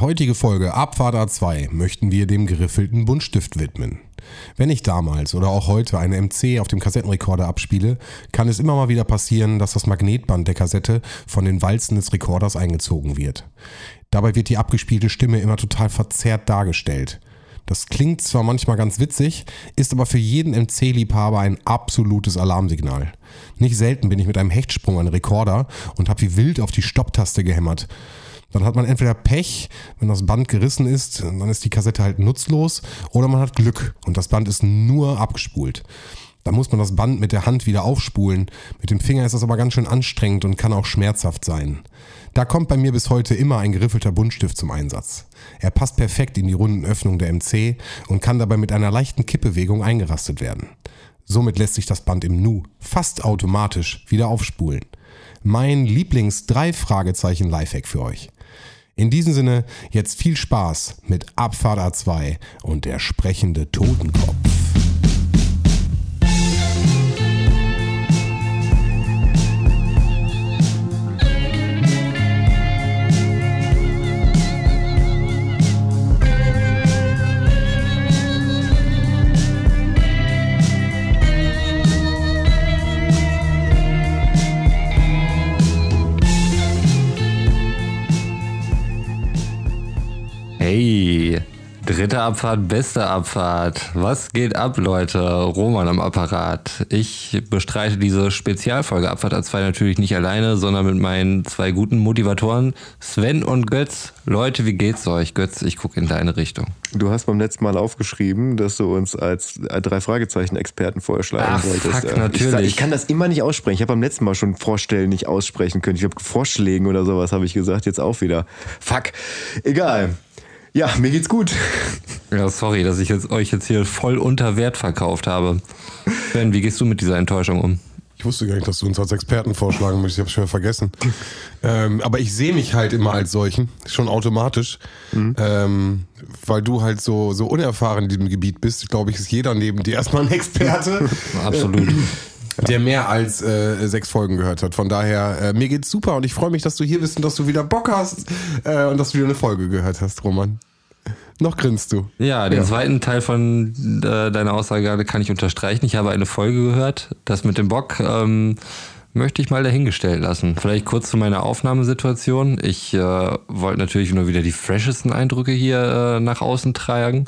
heutige Folge Abfahrt A2 möchten wir dem geriffelten Buntstift widmen. Wenn ich damals oder auch heute eine MC auf dem Kassettenrekorder abspiele, kann es immer mal wieder passieren, dass das Magnetband der Kassette von den Walzen des Rekorders eingezogen wird. Dabei wird die abgespielte Stimme immer total verzerrt dargestellt. Das klingt zwar manchmal ganz witzig, ist aber für jeden MC-Liebhaber ein absolutes Alarmsignal. Nicht selten bin ich mit einem Hechtsprung an Rekorder und habe wie wild auf die Stopptaste gehämmert. Dann hat man entweder Pech, wenn das Band gerissen ist, dann ist die Kassette halt nutzlos, oder man hat Glück und das Band ist nur abgespult. Da muss man das Band mit der Hand wieder aufspulen. Mit dem Finger ist das aber ganz schön anstrengend und kann auch schmerzhaft sein. Da kommt bei mir bis heute immer ein geriffelter Buntstift zum Einsatz. Er passt perfekt in die runden Öffnung der MC und kann dabei mit einer leichten Kippbewegung eingerastet werden. Somit lässt sich das Band im Nu fast automatisch wieder aufspulen. Mein Lieblings-3-Fragezeichen-Lifehack für euch. In diesem Sinne, jetzt viel Spaß mit Abfahrt A2 und der sprechende Totenkopf. Hey, dritte Abfahrt, beste Abfahrt. Was geht ab, Leute? Roman am Apparat. Ich bestreite diese Spezialfolge Abfahrt A2 natürlich nicht alleine, sondern mit meinen zwei guten Motivatoren, Sven und Götz. Leute, wie geht's euch? Götz, ich gucke in deine Richtung. Du hast beim letzten Mal aufgeschrieben, dass du uns als drei Fragezeichen-Experten vorschlagen Ach, wolltest. fuck, natürlich. Ich, sag- ich kann das immer nicht aussprechen. Ich habe beim letzten Mal schon Vorstellen nicht aussprechen können. Ich habe Vorschlägen oder sowas habe ich gesagt. Jetzt auch wieder. Fuck. Egal. Ja, mir geht's gut. Ja, sorry, dass ich jetzt, euch jetzt hier voll unter Wert verkauft habe. Sven, wie gehst du mit dieser Enttäuschung um? Ich wusste gar nicht, dass du uns als Experten vorschlagen möchtest. Ich habe schon vergessen. Ähm, aber ich sehe mich halt immer als solchen, schon automatisch, ähm, weil du halt so so unerfahren in diesem Gebiet bist. Glaube ich, ist jeder neben dir erstmal ein Experte, Absolut. Der mehr als äh, sechs Folgen gehört hat. Von daher äh, mir geht's super und ich freue mich, dass du hier bist und dass du wieder Bock hast äh, und dass du wieder eine Folge gehört hast, Roman. Noch grinst du. Ja, den zweiten Teil von äh, deiner Aussage kann ich unterstreichen. Ich habe eine Folge gehört. Das mit dem Bock ähm, möchte ich mal dahingestellt lassen. Vielleicht kurz zu meiner Aufnahmesituation. Ich äh, wollte natürlich nur wieder die freshesten Eindrücke hier äh, nach außen tragen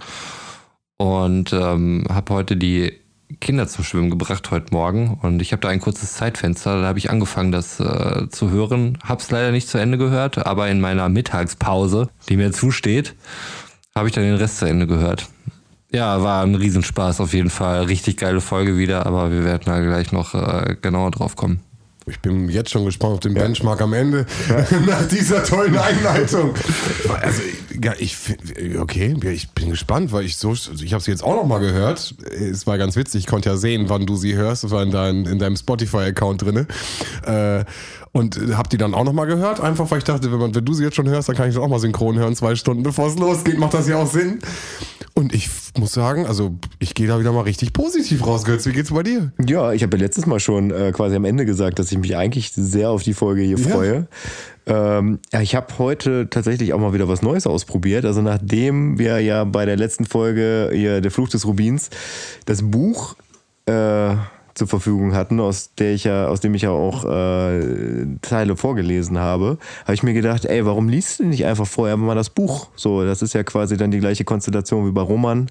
und ähm, habe heute die Kinder zum Schwimmen gebracht heute Morgen und ich habe da ein kurzes Zeitfenster, da habe ich angefangen, das äh, zu hören. Hab's leider nicht zu Ende gehört, aber in meiner Mittagspause, die mir zusteht, habe ich dann den Rest zu Ende gehört. Ja, war ein Riesenspaß auf jeden Fall. Richtig geile Folge wieder, aber wir werden da gleich noch äh, genauer drauf kommen. Ich bin jetzt schon gespannt auf den Benchmark am Ende nach dieser tollen Einleitung. Also, ja, ich okay, ja, ich bin gespannt, weil ich so, also ich habe sie jetzt auch noch mal gehört. Es war ganz witzig, ich konnte ja sehen, wann du sie hörst. Das war in, dein, in deinem Spotify-Account drinne. Äh, und hab die dann auch noch mal gehört, einfach weil ich dachte, wenn, man, wenn du sie jetzt schon hörst, dann kann ich das auch mal synchron hören, zwei Stunden bevor es losgeht, macht das ja auch Sinn. Und ich muss sagen, also ich gehe da wieder mal richtig positiv raus, Götz. Wie geht's bei dir? Ja, ich habe ja letztes Mal schon äh, quasi am Ende gesagt, dass ich mich eigentlich sehr auf die Folge hier Ja. freue. Ähm, ja, ich habe heute tatsächlich auch mal wieder was Neues ausprobiert. Also nachdem wir ja bei der letzten Folge hier Der Fluch des Rubins das Buch äh, zur Verfügung hatten, aus der ich ja, aus dem ich ja auch äh, Teile vorgelesen habe, habe ich mir gedacht, ey, warum liest du nicht einfach vorher mal das Buch? So, das ist ja quasi dann die gleiche Konstellation wie bei Roman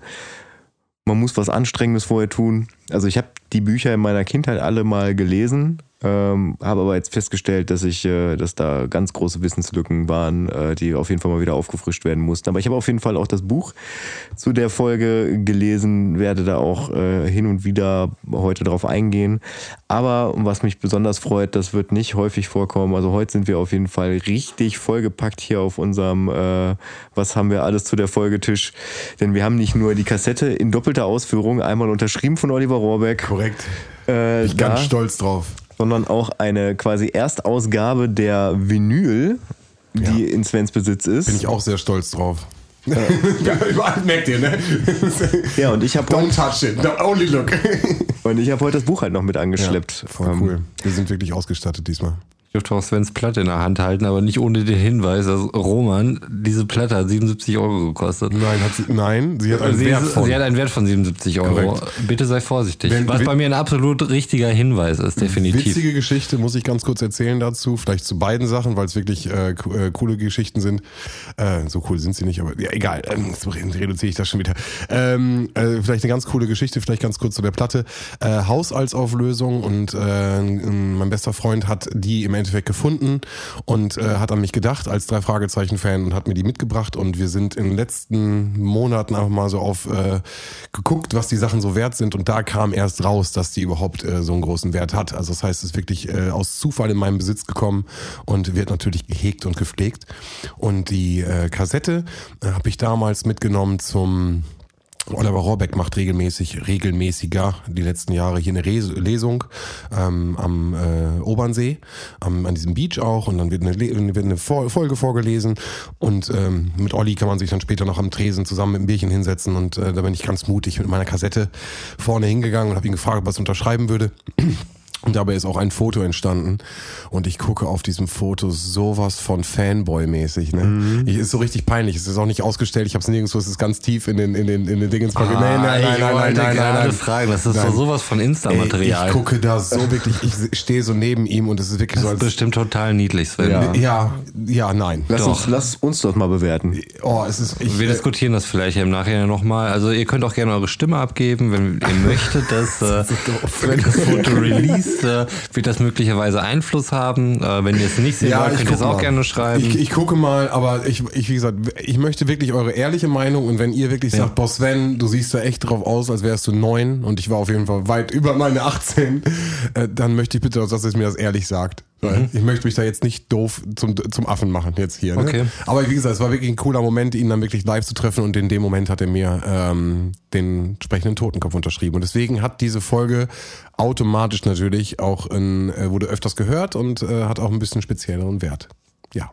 man muss was Anstrengendes vorher tun. Also ich habe die Bücher in meiner Kindheit alle mal gelesen, ähm, habe aber jetzt festgestellt, dass ich, äh, dass da ganz große Wissenslücken waren, äh, die auf jeden Fall mal wieder aufgefrischt werden mussten. Aber ich habe auf jeden Fall auch das Buch zu der Folge gelesen, werde da auch äh, hin und wieder heute drauf eingehen. Aber was mich besonders freut, das wird nicht häufig vorkommen. Also heute sind wir auf jeden Fall richtig vollgepackt hier auf unserem, äh, was haben wir alles zu der Folgetisch. Denn wir haben nicht nur die Kassette in doppelter Ausführung, einmal unterschrieben von Oliver Rohrbeck, Korrekt. äh, Ich bin ganz stolz drauf. sondern auch eine quasi Erstausgabe der Vinyl, die in Svens Besitz ist. Bin ich auch sehr stolz drauf. ja, überall merkt ihr, ne? ja, und ich habe Don't touch it, no, only look. und ich habe heute das Buch halt noch mit angeschleppt. voll Ähm, cool. Wir sind wirklich ausgestattet diesmal. Ich dürfte auch Svens Platte in der Hand halten, aber nicht ohne den Hinweis, dass Roman, diese Platte hat 77 Euro gekostet. Nein, hat sie, nein, sie hat einen Sie, Wert von. sie hat einen Wert von 77 Euro. Korrekt. Bitte sei vorsichtig. Wenn- Was bei mir ein absolut richtiger Hinweis ist, definitiv. Witzige Geschichte muss ich ganz kurz erzählen dazu, vielleicht zu beiden Sachen, weil es wirklich äh, äh, coole Geschichten sind. Äh, so cool sind sie nicht, aber ja, egal, ähm, jetzt reduziere ich das schon wieder. Ähm, äh, vielleicht eine ganz coole Geschichte, vielleicht ganz kurz zu der Platte. Äh, Haushaltsauflösung und äh, mein bester Freund hat die im Endeffekt gefunden und äh, hat an mich gedacht als drei Fragezeichen-Fan und hat mir die mitgebracht und wir sind in den letzten Monaten einfach mal so auf äh, geguckt, was die Sachen so wert sind und da kam erst raus, dass die überhaupt äh, so einen großen Wert hat. Also das heißt, es ist wirklich äh, aus Zufall in meinen Besitz gekommen und wird natürlich gehegt und gepflegt. Und die äh, Kassette äh, habe ich damals mitgenommen zum Oliver Rohrbeck macht regelmäßig, regelmäßiger die letzten Jahre hier eine Res Lesung ähm, am äh, Obernsee, am, an diesem Beach auch. Und dann wird eine, wird eine Fol- Folge vorgelesen. Und ähm, mit Olli kann man sich dann später noch am Tresen zusammen mit einem Bierchen hinsetzen. Und äh, da bin ich ganz mutig mit meiner Kassette vorne hingegangen und habe ihn gefragt, er es unterschreiben würde. Und dabei ist auch ein Foto entstanden. Und ich gucke auf diesem Foto sowas von Fanboy-mäßig. Ne? Mhm. Ich, ist so richtig peinlich. Es ist auch nicht ausgestellt. Ich habe es nirgendwo. Es ist ganz tief in den, in den, in den Dingens. Ah, nein, nein, nein, nein, nein, nein, nein, nein. fragen, das ist Nein. doch sowas von Insta-Material. ich gucke da so wirklich. Ich stehe so neben ihm und es ist wirklich das so ist als. bestimmt total niedlich, Sven. Ja. Ja, ja, nein. Lass Doch. uns, lass uns doch mal bewerten. Oh, es ist. Ich, Wir äh, diskutieren das vielleicht im Nachhinein nochmal. Also ihr könnt auch gerne eure Stimme abgeben, wenn ihr möchtet, dass äh, wenn das Foto released, äh, wird das möglicherweise Einfluss haben. Äh, wenn ihr es nicht sehen wollt, könnt ihr es auch mal. gerne schreiben. Ich, ich gucke mal, aber ich, ich, wie gesagt, ich möchte wirklich eure ehrliche Meinung und wenn ihr wirklich sagt, boah Sven, du siehst da echt drauf aus, als wärst du neun und ich war auf jeden Fall weit über meine 18, äh, dann möchte ich bitte, dass ihr mir das ehrlich sagt. Weil Ich möchte mich da jetzt nicht doof zum, zum Affen machen jetzt hier. Ne? Okay. Aber wie gesagt, es war wirklich ein cooler Moment, ihn dann wirklich live zu treffen und in dem Moment hat er mir ähm, den entsprechenden Totenkopf unterschrieben. Und deswegen hat diese Folge automatisch natürlich auch in, äh, wurde öfters gehört und äh, hat auch ein bisschen spezielleren Wert. Ja,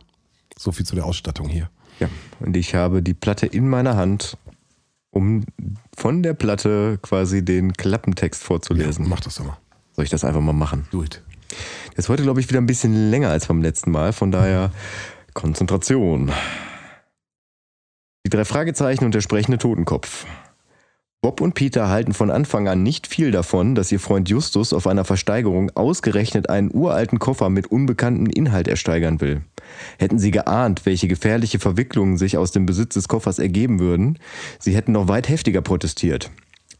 so viel zu der Ausstattung hier. Ja, und ich habe die Platte in meiner Hand, um von der Platte quasi den Klappentext vorzulesen. Mach das doch mal. Soll ich das einfach mal machen? Do it. Das ist heute, glaube ich, wieder ein bisschen länger als beim letzten Mal. Von daher Konzentration. Die drei Fragezeichen und der sprechende Totenkopf. Bob und Peter halten von Anfang an nicht viel davon, dass ihr Freund Justus auf einer Versteigerung ausgerechnet einen uralten Koffer mit unbekanntem Inhalt ersteigern will. Hätten sie geahnt, welche gefährliche Verwicklungen sich aus dem Besitz des Koffers ergeben würden, sie hätten noch weit heftiger protestiert.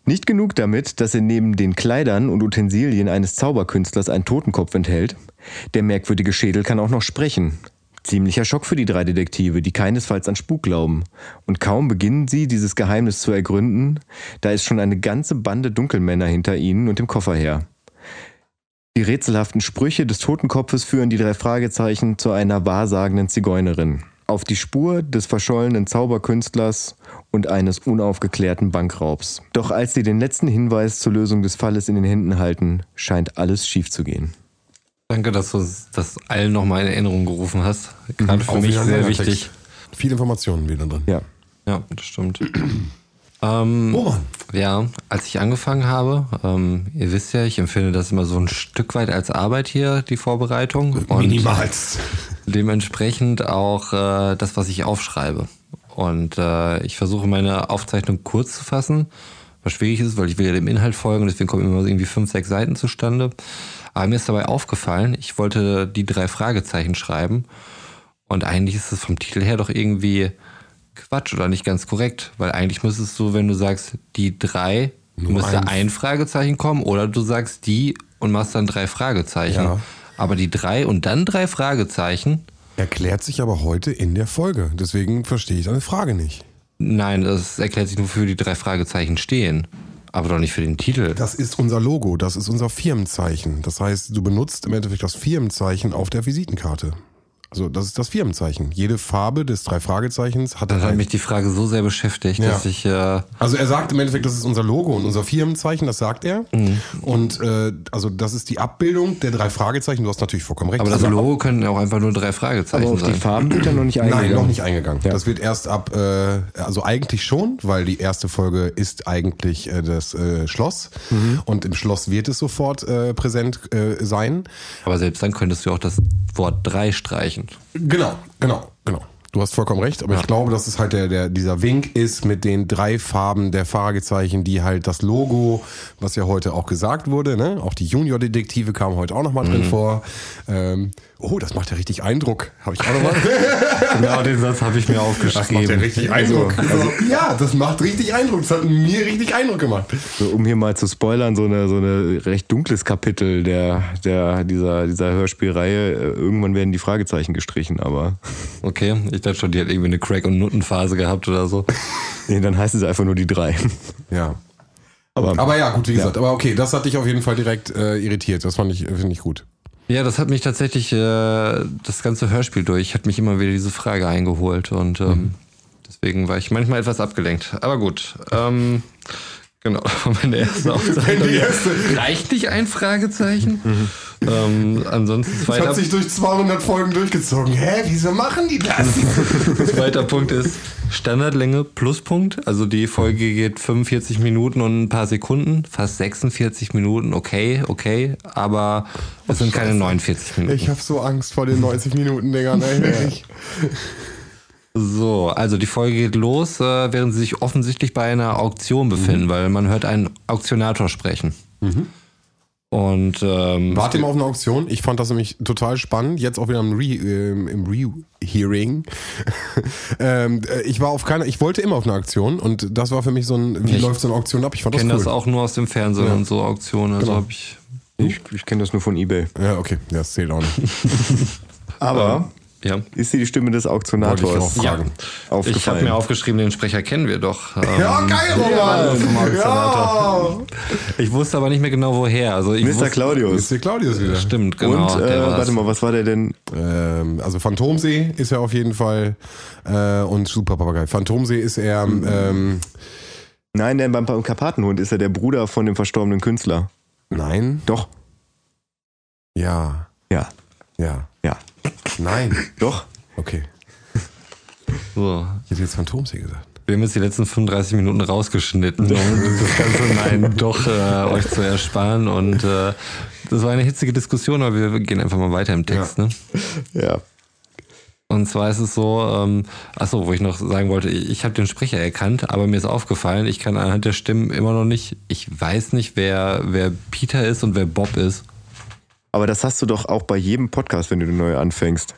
Nicht genug damit, dass er neben den Kleidern und Utensilien eines Zauberkünstlers einen Totenkopf enthält. Der merkwürdige Schädel kann auch noch sprechen. Ziemlicher Schock für die drei Detektive, die keinesfalls an Spuk glauben. Und kaum beginnen sie, dieses Geheimnis zu ergründen, da ist schon eine ganze Bande Dunkelmänner hinter ihnen und dem Koffer her. Die rätselhaften Sprüche des Totenkopfes führen die drei Fragezeichen zu einer wahrsagenden Zigeunerin. Auf die Spur des verschollenen Zauberkünstlers und eines unaufgeklärten Bankraubs. Doch als sie den letzten Hinweis zur Lösung des Falles in den Händen halten, scheint alles schief zu gehen. Danke, dass du das allen nochmal in Erinnerung gerufen hast. Gerade für Auch mich sehr wichtig. Text. Viele Informationen wieder drin. Ja. Ja, das stimmt. ähm, Oh Mann. Ja, als ich angefangen habe, ähm, ihr wisst ja, ich empfinde das immer so ein Stück weit als Arbeit hier, die Vorbereitung. Und Minimals. dementsprechend auch äh, das, was ich aufschreibe. Und äh, ich versuche meine Aufzeichnung kurz zu fassen, was schwierig ist, weil ich will ja dem Inhalt folgen, deswegen kommen immer irgendwie fünf, sechs Seiten zustande. Aber mir ist dabei aufgefallen, ich wollte die drei Fragezeichen schreiben und eigentlich ist es vom Titel her doch irgendwie Quatsch oder nicht ganz korrekt, weil eigentlich müsstest du, wenn du sagst, die drei, Nur müsste eins. ein Fragezeichen kommen oder du sagst die und machst dann drei Fragezeichen. Ja. Aber die drei und dann drei Fragezeichen, Erklärt sich aber heute in der Folge. Deswegen verstehe ich deine Frage nicht. nein, das erklärt sich nur für die drei Fragezeichen stehen. Aber doch nicht für den Titel. Das ist unser Logo, das ist unser Firmenzeichen. Das heißt, du benutzt im Endeffekt das Firmenzeichen auf der Visitenkarte. Also das ist das Firmenzeichen. Jede Farbe des drei Fragezeichens hat Das hat mich die Frage so sehr beschäftigt, Ja. dass ich äh, Also er sagt im Endeffekt, das ist unser Logo und unser Firmenzeichen, das sagt er. Mhm. Und äh, also das ist die Abbildung der drei Fragezeichen. Du hast natürlich vollkommen recht. aber das also, Logo könnten auch einfach nur drei Fragezeichen Aber auf die sein. Farben wird er noch nicht eingegangen. Nein, noch nicht eingegangen. Ja. Das wird erst ab, äh, also eigentlich schon, weil die erste Folge ist eigentlich äh, das äh, Schloss Mhm. und im Schloss wird es sofort äh, präsent äh, sein. Aber selbst dann könntest du auch das Wort drei streichen. Genau, genau, genau. Du hast vollkommen recht, aber ich glaube, dass es halt der, der, dieser Wink ist mit den drei Farben der Fragezeichen, die halt das Logo, was ja heute auch gesagt wurde, ne? Auch die Junior-Detektive kamen heute auch nochmal drin vor. Ähm, oh, das macht ja richtig Eindruck. Habe ich auch nochmal. Genau den Satz habe ich mir aufgeschrieben. richtig Eindruck. Also, ja, das macht richtig Eindruck. Das hat mir richtig Eindruck gemacht. So, um hier mal zu spoilern, so eine, so eine recht dunkles Kapitel der, der, dieser, dieser Hörspielreihe. Äh, Irgendwann werden die Fragezeichen gestrichen, aber Okay, ich dachte schon, die hat irgendwie eine Crack- und Nuttenphase gehabt oder so. nee, dann heißen sie einfach nur die drei. Ja. Aber, Aber ja, gut, wie gesagt. Aber okay, das hat dich auf jeden Fall direkt äh, irritiert. Das fand ich, finde ich gut. Ja, das hat mich tatsächlich äh, das ganze Hörspiel durch, hat mich immer wieder diese Frage eingeholt und ähm, deswegen war ich manchmal etwas abgelenkt. Aber gut, ähm, genau, meine erste Aufzeichnung. Reicht nicht ein Fragezeichen? Ähm, ansonsten Das zweiter, hat sich durch 200 Folgen durchgezogen. Hä, wieso machen die das? zweiter Punkt ist Standardlänge Pluspunkt. Also die Folge geht 45 Minuten und ein paar Sekunden, fast 46 Minuten, okay, okay, aber es sind keine 49 Minuten. Ich habe so Angst vor den 90 Minuten Dingern, ey. So, also die Folge geht los, äh, während sie sich offensichtlich bei einer Auktion befinden, weil man hört einen Auktionator sprechen. Und ähm, Wart ihr mal auf eine Auktion? Ich fand das nämlich total spannend. Jetzt auch wieder im Re, ähm, im Re-Hearing. ähm, äh, ich war auf keiner, ich wollte immer auf eine Auktion und das war für mich so ein, wie Ich läuft so eine Auktion ab? Ich fand das kenne cool. das auch nur aus dem Fernsehen und so Auktionen. Also Genau. habe ich. ich, ich kenne das nur von Ebay. Ja, okay, ja, das zählt auch nicht. Aber Ja. ist dir die Stimme des Auktionators ich aufgefallen? Ich habe mir aufgeschrieben, den Sprecher kennen wir doch. Ähm, Ja, geil, ja, Roman! Auktionator. Ich wusste aber nicht mehr genau woher. Also ich Mr. wusste, Claudius. Ist der Claudius wieder. Stimmt, genau. Und, äh, warte mal, was war der denn? Ähm, also Phantomsee ist er auf jeden Fall äh, und Super Papagei. Phantomsee ist er, ähm, Nein, der beim, beim Karpatenhund ist er der Bruder von dem verstorbenen Künstler. nein, Doch. ja, Ja. ja, Ja. Nein, Doch. okay. So. Ich hätte jetzt Phantomsee gesagt. Wir haben jetzt die letzten 35 Minuten rausgeschnitten, um das ganze Nein doch äh, euch zu ersparen. Und äh, das war eine hitzige Diskussion, aber wir gehen einfach mal weiter im Text. Ne? Ja. Und zwar ist es so, ähm, achso, wo ich noch sagen wollte, ich, ich habe den Sprecher erkannt, aber mir ist aufgefallen, ich kann anhand der Stimmen immer noch nicht, ich weiß nicht, wer, wer Peter ist und wer Bob ist. Aber das hast du doch auch bei jedem Podcast, wenn du neu anfängst.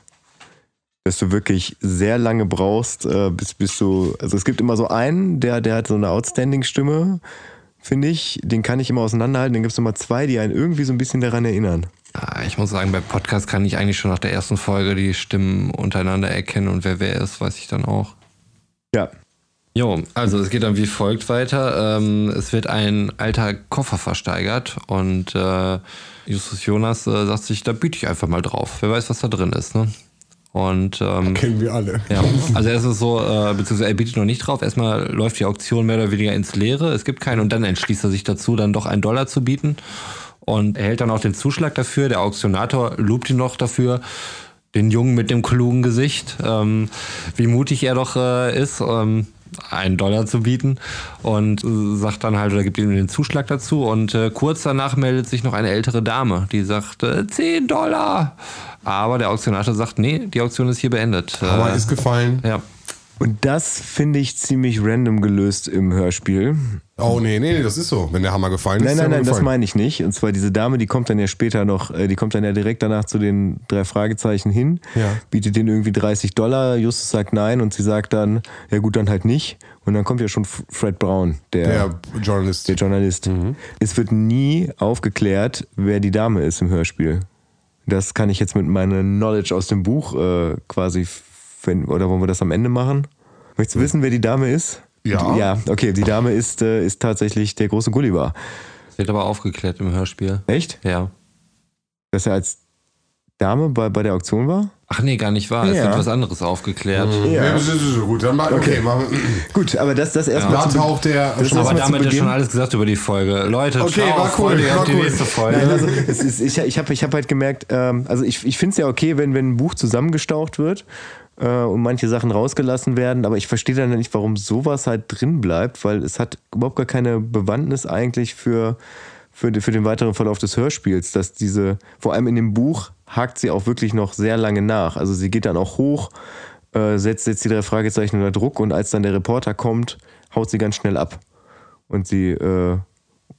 Dass du wirklich sehr lange brauchst, äh, bis, bis du. Also es gibt immer so einen, der, der hat so eine Outstanding-Stimme, finde ich. Den kann ich immer auseinanderhalten. Dann gibt es immer zwei, die einen irgendwie so ein bisschen daran erinnern. Ja, ich muss sagen, bei Podcast kann ich eigentlich schon nach der ersten Folge die Stimmen untereinander erkennen und wer wer ist, weiß ich dann auch. Ja. Jo, also es geht dann wie folgt weiter. Ähm, es wird ein alter Koffer versteigert und äh, Justus Jonas äh, sagt sich, da biete ich einfach mal drauf. Wer weiß, was da drin ist, ne? Und ähm, Kennen wir alle. ja, also es ist so, äh, beziehungsweise er bietet noch nicht drauf. Erstmal läuft die Auktion mehr oder weniger ins Leere. Es gibt keinen und dann entschließt er sich dazu, dann doch einen Dollar zu bieten und erhält dann auch den Zuschlag dafür. Der Auktionator lobt ihn noch dafür. Den Jungen mit dem klugen Gesicht, ähm, wie mutig er doch äh, ist, ähm, einen Dollar zu bieten und sagt dann halt oder gibt ihm den Zuschlag dazu und äh, kurz danach meldet sich noch eine ältere Dame, die sagt äh, 10 Dollar. Aber der Auktionator sagt, nee, die Auktion ist hier beendet. Aber Äh, ist gefallen. ja. Und das finde ich ziemlich random gelöst im Hörspiel. Oh nee, nee, nee, das ist so. Wenn der Hammer gefallen Nein, ist, nein, er nein, das meine ich nicht. Und zwar diese Dame, die kommt dann ja später noch, äh, die kommt dann ja direkt danach zu den drei Fragezeichen hin, Ja. bietet denen irgendwie 30 Dollar, Justus sagt nein und sie sagt dann, ja gut, dann halt nicht. Und dann kommt ja schon Fred Brown, der, Der der, Journalist. Journalist. Es wird nie aufgeklärt, wer die Dame ist im Hörspiel. Das kann ich jetzt mit meiner Knowledge aus dem Buch äh, quasi, wenn, oder wollen wir das am Ende machen? Möchtest du wissen, wer die Dame ist? Ja. Ja, okay, die Dame ist, äh, ist tatsächlich der große Gulliver. Das wird aber aufgeklärt im Hörspiel. Echt? Ja. Dass er als Dame bei, bei der Auktion war? Ach nee, gar nicht wahr. Es Ja. wird was anderes aufgeklärt. Ja. Ja, das ist so gut. Dann mal, okay, machen wir. Gut, aber das, das erstmal Da zu taucht der das Aber damit ist schon alles gesagt über die Folge. Leute, Okay, ciao, war cool, Freunde, war habt die cool. nächste Folge. Nein, also, es ist, ich ich habe ich hab halt gemerkt, ähm, also ich, ich finde es ja okay, wenn, wenn ein Buch zusammengestaucht wird äh, und manche Sachen rausgelassen werden, aber ich verstehe dann nicht, warum sowas halt drin bleibt, weil es hat überhaupt gar keine Bewandtnis eigentlich für, für, für den weiteren Verlauf des Hörspiels, dass diese, vor allem in dem Buch, hakt sie auch wirklich noch sehr lange nach. Also sie geht dann auch hoch, äh, setzt, setzt die drei Fragezeichen unter Druck und als dann der Reporter kommt, haut sie ganz schnell ab. Und sie, äh,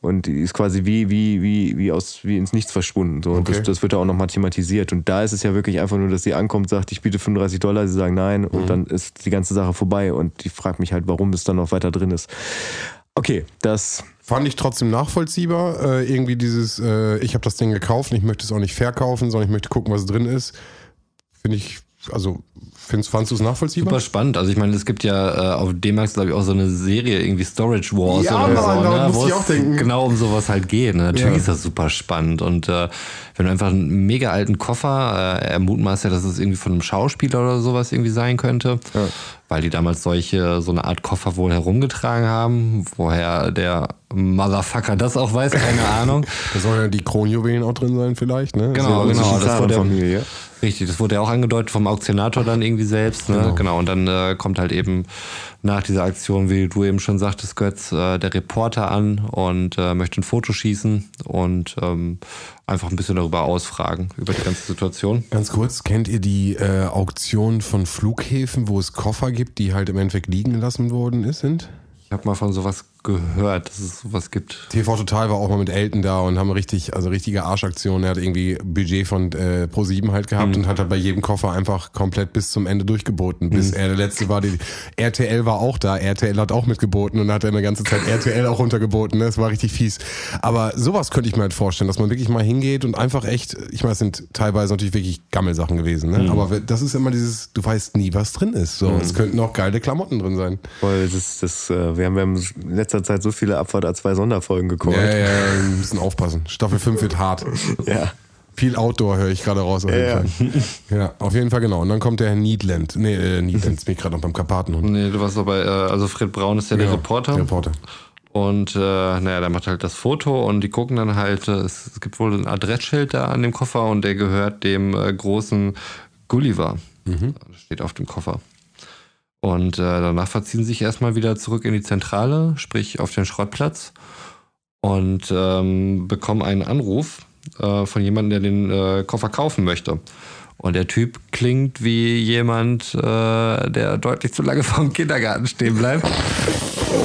und die ist quasi wie, wie, wie, wie aus, wie ins Nichts verschwunden. So. Und Okay. das, das wird da auch nochmal thematisiert. Und da ist es ja wirklich einfach nur, dass sie ankommt, sagt, ich biete 35 Dollar, sie sagen nein, und dann ist die ganze Sache vorbei. Und die fragt mich halt, warum es dann noch weiter drin ist. Okay, das. Fand ich trotzdem nachvollziehbar. Äh, irgendwie dieses, äh, ich habe das Ding gekauft und ich möchte es auch nicht verkaufen, sondern ich möchte gucken, was drin ist. Finde ich, also, findest, fandst du es nachvollziehbar? Super spand. Also ich meine, es gibt ja äh, auf D-Max, glaube ich, auch so eine Serie, irgendwie Storage Wars Ja, oder Mann, so, daran ne? musste wo ich auch denken. genau um sowas halt geht. Ne? Natürlich Ja. ist das super spannend. Und äh, wenn du einfach einen mega alten Koffer, äh, er mutmaßt ja, dass es irgendwie von einem Schauspieler oder sowas irgendwie sein könnte, weil die damals solche, so eine Art Koffer wohl herumgetragen haben. Woher der Motherfucker das auch weiß, keine Ahnung. Da sollen ja die Kronjuwelen auch drin sein, vielleicht, ne? Genau, ja- genau. Das wurde, Familie. Richtig, das wurde ja auch angedeutet vom Auktionator dann irgendwie selbst. Ne? Genau. Und dann äh, kommt halt eben nach dieser Aktion, wie du eben schon sagtest, Götz, äh, der Reporter an und äh, möchte ein Foto schießen und ähm, einfach ein bisschen darüber ausfragen, über die ganze Situation. Ganz kurz, kennt ihr die äh, Auktion von Flughäfen, wo es Koffer gibt, die halt im Endeffekt liegen gelassen worden ist, sind? Ich habe mal von sowas gehört, dass es sowas gibt. TV Total war auch mal mit Elton da und haben richtig, also richtige Arschaktionen. Er hat irgendwie Budget von äh, Pro7 halt gehabt und hat halt bei jedem Koffer einfach komplett bis zum Ende durchgeboten. Bis er der letzte war, die RTL war auch da. RTL hat auch mitgeboten und hat dann die ganze Zeit RTL auch runtergeboten. Ne? Das war richtig fies. Aber sowas könnte ich mir halt vorstellen, dass man wirklich mal hingeht und einfach echt, ich meine, es sind teilweise natürlich wirklich Gammelsachen gewesen, ne? Aber das ist immer dieses, du weißt nie, was drin ist. So, es könnten auch geile Klamotten drin sein. Weil das, das, äh, wir, haben, wir haben in letzter Zeit so viele Abfahrt A2 Sonderfolgen geguckt. Ja, ja, ja, wir müssen aufpassen. Staffel 5 wird hart. ja. Viel Outdoor höre ich gerade raus auf jeden Ja, ja. Fall. Ja, auf jeden Fall genau. Und dann kommt der Herr Niedland. Nee, äh, Niedland, bin ich gerade noch beim Karpatenhund. Nee, du warst aber, äh, also Fred Braun ist ja der Ja, Reporter. Der Reporter. Und äh, naja, der macht halt das Foto und die gucken dann halt, äh, es, gibt wohl ein Adressschild da an dem Koffer und der gehört dem äh, großen Gulliver. Das steht auf dem Koffer. Und äh, danach verziehen sie sich erstmal wieder zurück in die Zentrale, sprich auf den Schrottplatz und ähm, bekommen einen Anruf äh, von jemandem, der den äh, Koffer kaufen möchte. Und der Typ klingt wie jemand, äh, der deutlich zu lange vorm Kindergarten stehen bleibt,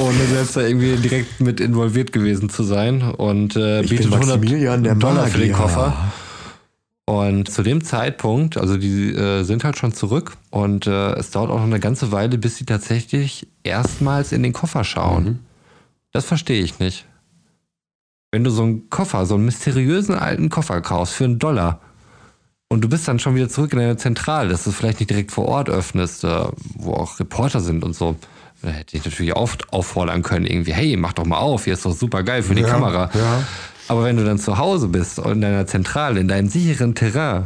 ohne selbst da irgendwie direkt mit involviert gewesen zu sein. Und äh, Ich bietet bin Maximilian, der 100 Dollar für den. Koffer. Und zu dem Zeitpunkt, also die äh, sind halt schon zurück und äh, es dauert auch noch eine ganze Weile, bis sie tatsächlich erstmals in den Koffer schauen. Das verstehe ich nicht. Wenn du so einen Koffer, so einen mysteriösen alten Koffer kaufst für einen Dollar und du bist dann schon wieder zurück in deine Zentrale, dass du es vielleicht nicht direkt vor Ort öffnest, äh, wo auch Reporter sind und so, da hätte ich natürlich auch auffordern können, irgendwie, hey, mach doch mal auf, hier ist doch super geil für die Ja, Kamera. ja. Aber wenn du dann zu Hause bist, in deiner Zentrale, in deinem sicheren Terrain,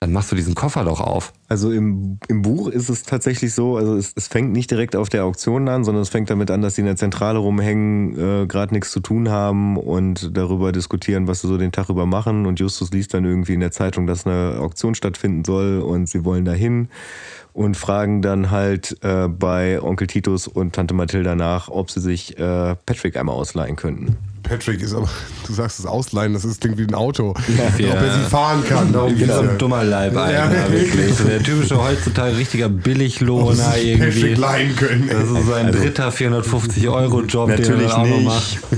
dann machst du diesen Koffer doch auf. Also im, im Buch ist es tatsächlich so, also es, es fängt nicht direkt auf der Auktion an, sondern es fängt damit an, dass sie in der Zentrale rumhängen, äh, gerade nichts zu tun haben und darüber diskutieren, was sie so den Tag über machen. Und Justus liest dann irgendwie in der Zeitung, dass eine Auktion stattfinden soll und sie wollen dahin und fragen dann halt äh, bei Onkel Titus und Tante Mathilda nach, ob sie sich äh, Patrick einmal ausleihen könnten. Patrick ist aber, du sagst es ausleihen, das ist klingt wie ein Auto. Ja. Ob er sie fahren kann. Darum Wie geht's so ja. ein dummer Leib Ja, ja, wirklich. So der typische heutzutage richtiger Billiglohner irgendwie. Patrick leihen können. Das ist sein dritter 450-Euro-Job, den er auch noch nicht. macht.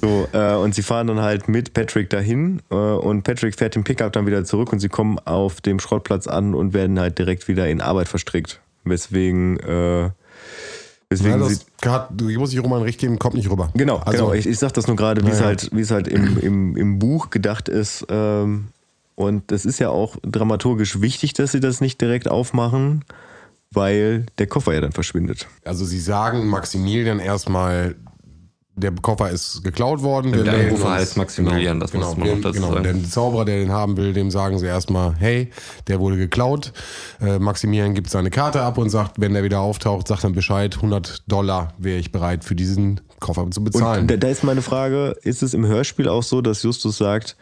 So, äh, und sie fahren dann halt mit Patrick dahin äh, und Patrick fährt den Pickup dann wieder zurück und sie kommen auf dem Schrottplatz an und werden halt direkt wieder in Arbeit verstrickt. Weswegen, äh, Ja, weswegen sie. das du muss ich Roman recht geben, kommt nicht rüber. Genau, also, genau. Ich, ich sag das nur gerade, wie es Ja, ja. halt, wie es halt im, im, im Buch gedacht ist. Ähm, und es ist ja auch dramaturgisch wichtig, dass sie das nicht direkt aufmachen, weil der Koffer ja dann verschwindet. Also sie sagen Maximilian erstmal, der Koffer ist geklaut worden. Der Anrufer heißt Maximilian, das muss man noch dem, dazu genau, sagen. Der Zauberer, der den haben will, dem sagen sie erstmal, hey, der wurde geklaut. Äh, Maximilian gibt seine Karte ab und sagt, wenn der wieder auftaucht, sagt dann Bescheid, 100 Dollar wäre ich bereit für diesen Koffer zu bezahlen. Und da, da ist meine Frage, ist es im Hörspiel auch so, dass Justus sagt,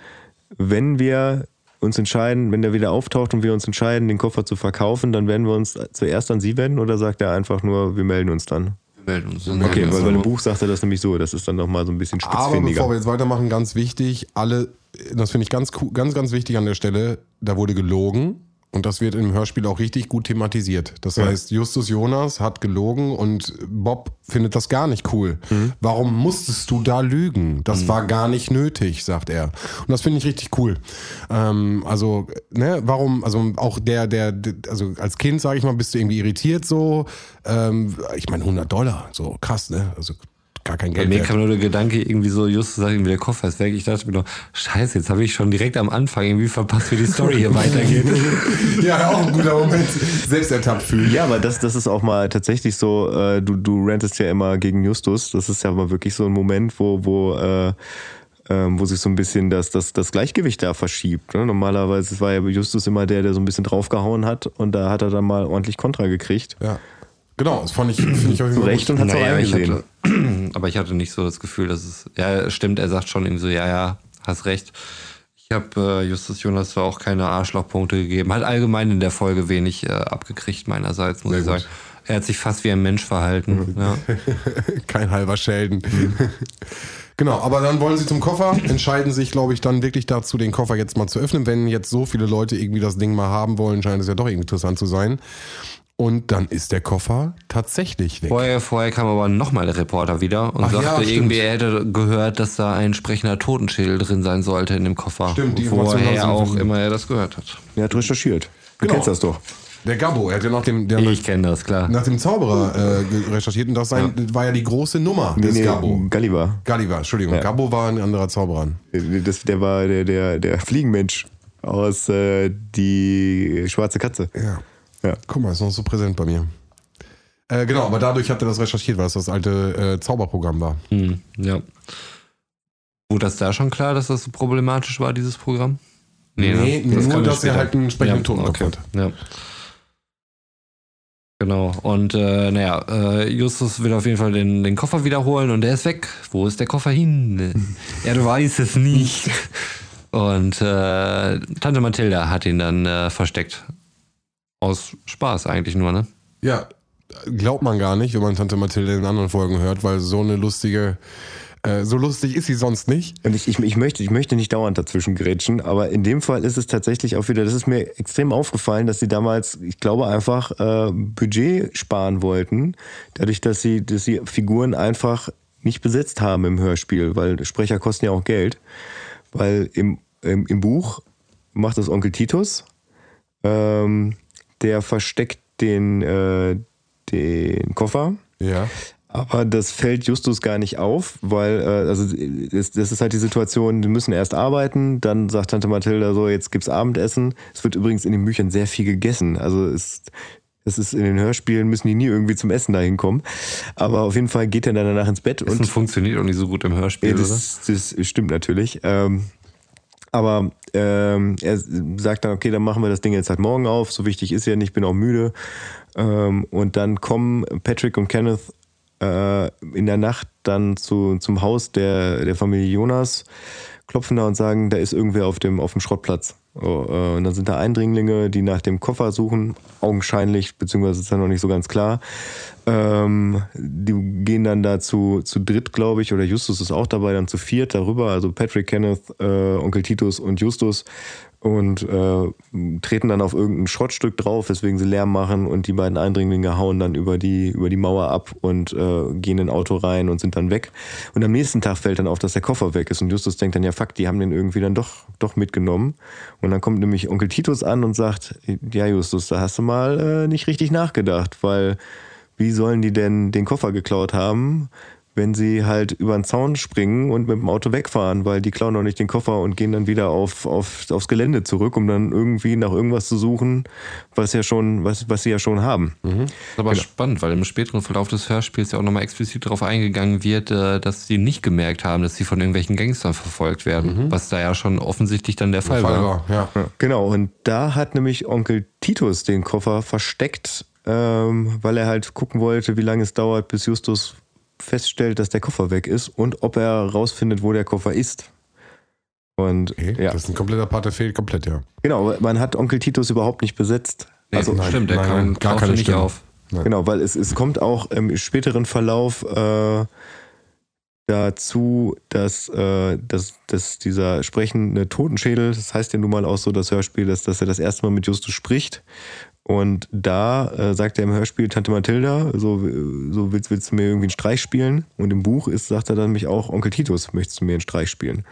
wenn wir uns entscheiden, wenn der wieder auftaucht und wir uns entscheiden, den Koffer zu verkaufen, dann werden wir uns zuerst an Sie wenden oder sagt er einfach nur, wir melden uns dann? Melden uns. Okay, weil, weil im Buch sagt er das nämlich so, das ist dann nochmal so ein bisschen Aber spitzfindiger. bevor wir jetzt weitermachen, ganz wichtig, alle, das finde ich ganz, cool- ganz, ganz wichtig an der Stelle, da wurde gelogen und das wird im Hörspiel auch richtig gut thematisiert. Das heißt, Justus Jonas hat gelogen und Bob findet das gar nicht cool. Mhm. Warum musstest du da lügen? Das war gar nicht nötig, sagt er. Und das finde ich richtig cool. Ähm, also, ne, warum, also auch der, der, der also als Kind, sage ich mal, bist du irgendwie irritiert so. Ähm, ich meine, 100 Dollar, so krass, ne? Also gar kein Bei Geld. mir wert. kam nur der Gedanke, irgendwie so, just sagt irgendwie der Koffer ist weg. Ich dachte mir nur, scheiße, jetzt habe ich schon direkt am Anfang irgendwie verpasst, wie die Story hier weitergeht. Ja, auch ein guter Moment. Selbst ertappt fühlen. Ja, aber das, das ist auch mal tatsächlich so, äh, du, du rantest ja immer gegen Justus. Das ist ja mal wirklich so ein Moment, wo, wo, äh, ähm, wo sich so ein bisschen das, das, das Gleichgewicht da verschiebt. Ne? Normalerweise war ja Justus immer der, der so ein bisschen draufgehauen hat und da hat er dann mal ordentlich Kontra gekriegt. Ja. Genau, das fand ich, finde ich auf jeden Zu Fall Recht gut. und hat es auch Naja, ich eingesehen. hatte, aber ich hatte nicht so das Gefühl, dass es. Ja, stimmt, er sagt schon irgendwie so, ja, ja, hast recht. Ich habe äh, Justus Jonas zwar auch keine Arschlochpunkte gegeben. Hat allgemein in der Folge wenig äh, abgekriegt, meinerseits, muss Sehr ich gut. sagen. Er hat sich fast wie ein Mensch verhalten. Ja. Kein halber Schelden. Genau, aber dann wollen sie zum Koffer, entscheiden sich, glaube ich, dann wirklich dazu, den Koffer jetzt mal zu öffnen. Wenn jetzt so viele Leute irgendwie das Ding mal haben wollen, scheint es ja doch irgendwie interessant zu sein. Und dann ist der Koffer tatsächlich weg. Vorher, vorher kam aber nochmal der Reporter wieder und Ach ja, sagte stimmt. irgendwie, er hätte gehört, dass da ein sprechender Totenschädel drin sein sollte in dem Koffer. Stimmt, die Woher sie auch immer er das gehört hat. Er hat recherchiert. Du Genau. kennst das doch. Der Gabbo, er hat ja nach dem, der Ich kenne das, klar. nach dem Zauberer äh, recherchiert und das sein, war ja die große Nummer des Nee, nee, Gabbo. Gulliver. Gulliver, Entschuldigung. Ja. Gabbo war ein anderer Zauberer. Das, der war der, der, der Fliegenmensch aus äh, die schwarze Katze. Ja. Ja. Guck mal, ist noch so präsent bei mir. Äh, genau, aber dadurch hat er das recherchiert, weil es das alte äh, Zauberprogramm war. Hm, ja. Wurde das da schon klar, dass das so problematisch war, dieses Programm? Nee, ne? nur, kam dass er halt einen sprechenden Totenkopf okay. hat. Ja. Genau. Und äh, naja, äh, Justus will auf jeden Fall den, den Koffer wiederholen und der ist weg. Wo ist der Koffer hin? er weiß es nicht. Und äh, Tante Mathilda hat ihn dann äh, versteckt. Aus Spaß eigentlich nur, ne? Ja, glaubt man gar nicht, wenn man Tante Mathilde in anderen Folgen hört, weil so eine lustige, äh, so lustig ist sie sonst nicht. Und ich, ich, ich, möchte, ich möchte nicht dauernd dazwischen grätschen, aber in dem Fall ist es tatsächlich auch wieder, das ist mir extrem aufgefallen, dass sie damals, ich glaube, einfach äh, Budget sparen wollten, dadurch, dass sie, dass sie Figuren einfach nicht besetzt haben im Hörspiel, weil Sprecher kosten ja auch Geld. Weil im, im, im Buch macht das Onkel Titus, ähm, der versteckt den, äh, den Koffer. Ja. Aber das fällt Justus gar nicht auf, weil äh, also das, das ist halt die Situation, die müssen erst arbeiten, dann sagt Tante Mathilda so, jetzt gibt's Abendessen. Es wird übrigens in den Büchern sehr viel gegessen. Also es, es ist in den Hörspielen müssen die nie irgendwie zum Essen dahin kommen. Aber auf jeden Fall geht er dann danach ins Bett Und und funktioniert auch nicht so gut im Hörspiel, ja, oder? das, das stimmt natürlich. Ähm, aber ähm, er sagt dann, okay, dann machen wir das Ding jetzt halt morgen auf. So wichtig ist ja nicht, bin auch müde. Ähm, und dann kommen Patrick und Kenneth äh, in der Nacht dann zu, zum Haus der, der Familie Jonas, klopfen da und sagen, da ist irgendwer auf dem, auf dem Schrottplatz. Oh, äh, und dann sind da Eindringlinge, die nach dem Koffer suchen, augenscheinlich, beziehungsweise ist ja noch nicht so ganz klar. Ähm, die gehen dann da zu, zu dritt, glaube ich, oder Justus ist auch dabei, dann zu viert darüber, also Patrick, Kenneth, äh, Onkel Titus und Justus und äh, treten dann auf irgendein Schrottstück drauf, weswegen sie Lärm machen und die beiden Eindringlinge hauen dann über die, über die Mauer ab und äh, gehen in ein Auto rein und sind dann weg. Und am nächsten Tag fällt dann auf, dass der Koffer weg ist und Justus denkt dann, ja fuck, die haben den irgendwie dann doch, doch mitgenommen. Und dann kommt nämlich Onkel Titus an und sagt, ja Justus, da hast du mal äh, nicht richtig nachgedacht, weil wie sollen die denn den Koffer geklaut haben, wenn sie halt über den Zaun springen und mit dem Auto wegfahren, weil die klauen noch nicht den Koffer und gehen dann wieder auf, auf, aufs Gelände zurück, um dann irgendwie nach irgendwas zu suchen, was ja schon, was, was sie ja schon haben. Das ist aber spannend, weil im späteren Verlauf des Hörspiels ja auch nochmal explizit darauf eingegangen wird, äh, dass sie nicht gemerkt haben, dass sie von irgendwelchen Gangstern verfolgt werden. Was da ja schon offensichtlich dann der Fall, Fall war. war. Ja, genau, und da hat nämlich Onkel Titus den Koffer versteckt, ähm, weil er halt gucken wollte, wie lange es dauert, bis Justus feststellt, dass der Koffer weg ist und ob er rausfindet, wo der Koffer ist. Und Okay, ja, Das ist ein kompletter Part, der fehlt komplett, ja. genau, man hat Onkel Titus überhaupt nicht besetzt. Nee, Also, nein, stimmt, der nein, kam, gar keine nicht Stimme. auf. Genau, weil es, es kommt auch im späteren Verlauf äh, dazu, dass, äh, dass, dass dieser sprechende Totenschädel, das heißt ja nun mal auch so das Hörspiel, dass, dass er das erste Mal mit Justus spricht. Und da äh, sagt er im Hörspiel Tante Mathilda, so, so willst, willst du mir irgendwie einen Streich spielen? Und im Buch ist, sagt er dann mich auch, Onkel Titus, möchtest du mir einen Streich spielen?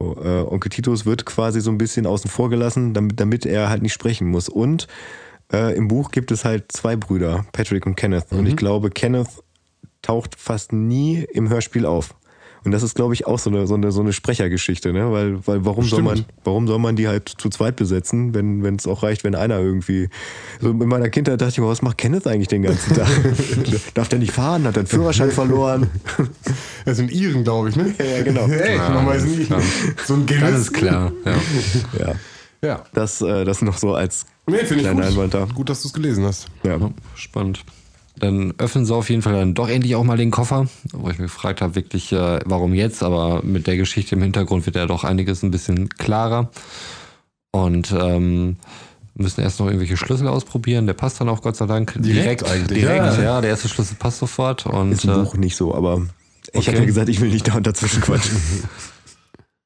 So, äh, Onkel Titus wird quasi so ein bisschen außen vor gelassen, damit, damit er halt nicht sprechen muss. Und äh, im Buch gibt es halt zwei Brüder, Patrick und Kenneth. Und ich glaube, Kenneth taucht fast nie im Hörspiel auf. Und das ist, glaube ich, auch so eine, so eine, so eine Sprechergeschichte, ne? Weil, weil warum soll Stimmt. man, warum soll man die halt zu zweit besetzen, wenn wenn es auch reicht, wenn einer irgendwie. So in meiner Kindheit dachte ich mir, was macht Kenneth eigentlich den ganzen Tag? Darf der nicht fahren? Hat er den Führerschein verloren? Das sind Iren, glaube ich, ne? ja, genau. Hey, Ja, man weiß nie. klar. So ein Das Guinness. ist klar. Ja. Ja, Ja. das, äh, das noch so als Nee, finde ich kleiner gut. Einwand da. Gut, dass du es gelesen hast. Ja, spannend. Dann öffnen sie auf jeden Fall dann doch endlich auch mal den Koffer, wo ich mich gefragt habe, wirklich, äh, warum jetzt? Aber mit der Geschichte im Hintergrund wird ja doch einiges ein bisschen klarer. Und ähm, müssen erst noch irgendwelche Schlüssel ausprobieren. Der passt dann auch Gott sei Dank Direkt eigentlich, Direkt, ja. ja. Der erste Schlüssel passt sofort. Und, Ist im äh, Buch nicht so, aber ich Okay. habe ja gesagt, ich will nicht da und dazwischen quatschen.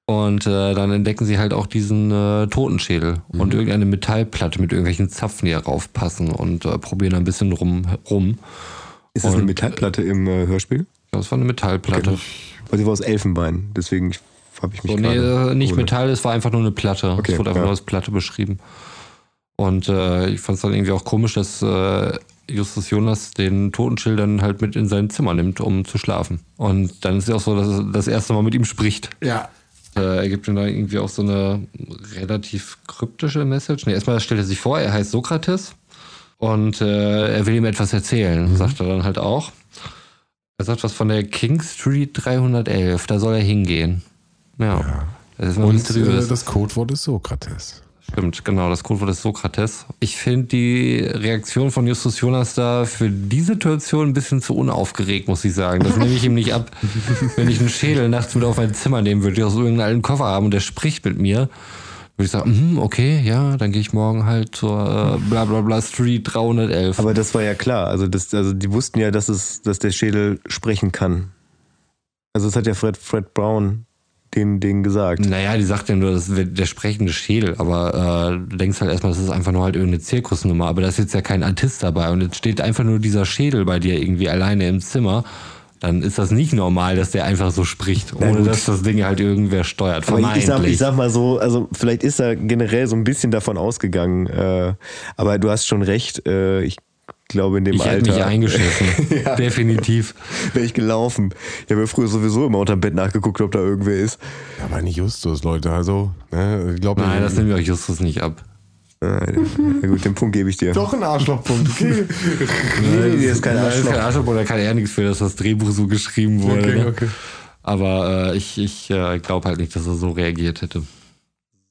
Und äh, dann entdecken sie halt auch diesen äh, Totenschädel Mhm. und irgendeine Metallplatte mit irgendwelchen Zapfen, die darauf passen und äh, probieren ein bisschen rum. rum. Ist das eine Metallplatte im äh, Hörspiel? Das war eine Metallplatte. Weil sie war aus Elfenbein, deswegen habe ich mich So, nee, gerade äh, nicht gewundert. Metall, es war einfach nur eine Platte. Okay, es wurde einfach ja. nur als Platte beschrieben. Und äh, ich fand es dann irgendwie auch komisch, dass äh, Justus Jonas den Totenschild dann halt mit in sein Zimmer nimmt, um zu schlafen. Und dann ist es auch so, dass er das erste Mal mit ihm spricht. Ja. Äh, er gibt ihm da irgendwie auch so eine relativ kryptische Message. Nee, erstmal stellt er sich vor, er heißt Sokrates und äh, er will ihm etwas erzählen, sagt er dann halt auch. Er sagt was von der King Street 311, da soll er hingehen. Ja. Das ist Und äh, das Codewort ist Sokrates. Stimmt, genau, das Codewort ist Sokrates. Ich finde die Reaktion von Justus Jonas da für die Situation ein bisschen zu unaufgeregt, muss ich sagen. Das nehme ich ihm nicht ab. Wenn ich einen Schädel nachts mit auf mein Zimmer nehmen würde, die aus irgendeinem alten Koffer haben und der spricht mit mir, würde ich sagen, mhm, okay, ja, dann gehe ich morgen halt zur äh, bla bla bla Street 311. Aber das war ja klar. Also, das, also die wussten ja, dass, es, dass der Schädel sprechen kann. Also das hat ja Fred, Fred Brown den, den gesagt. Naja, die sagt ja nur, das wird der sprechende Schädel, aber äh, du denkst halt erstmal, das ist einfach nur halt irgendeine Zirkusnummer, aber da ist jetzt ja kein Artist dabei und jetzt steht einfach nur dieser Schädel bei dir irgendwie alleine im Zimmer, dann ist das nicht normal, dass der einfach so spricht, ohne dass das Ding halt irgendwer steuert, Aber ich, ich, sag, ich sag mal so, also vielleicht ist er generell so ein bisschen davon ausgegangen. Äh, aber du hast schon recht. Äh, ich glaube, in dem ich hätte Alter mich eingeschissen, Ja. definitiv. wäre ich gelaufen. Ich habe ja früher sowieso immer unter dem Bett nachgeguckt, ob da irgendwer ist. Ja, aber nicht Justus, Leute. Also, ne, ich glaube. Nein, das nehmen wir euch Justus nicht ab. Ja gut, den Punkt gebe ich dir. Doch ein Arschlochpunkt, okay. Nee, nee, ist kein Nein, ist Arschloch. kein Arschloch, oder kann er nichts für, dass das Drehbuch so geschrieben wurde. Okay, ne? okay. Aber äh, ich, ich äh, glaube halt nicht, dass er so reagiert hätte.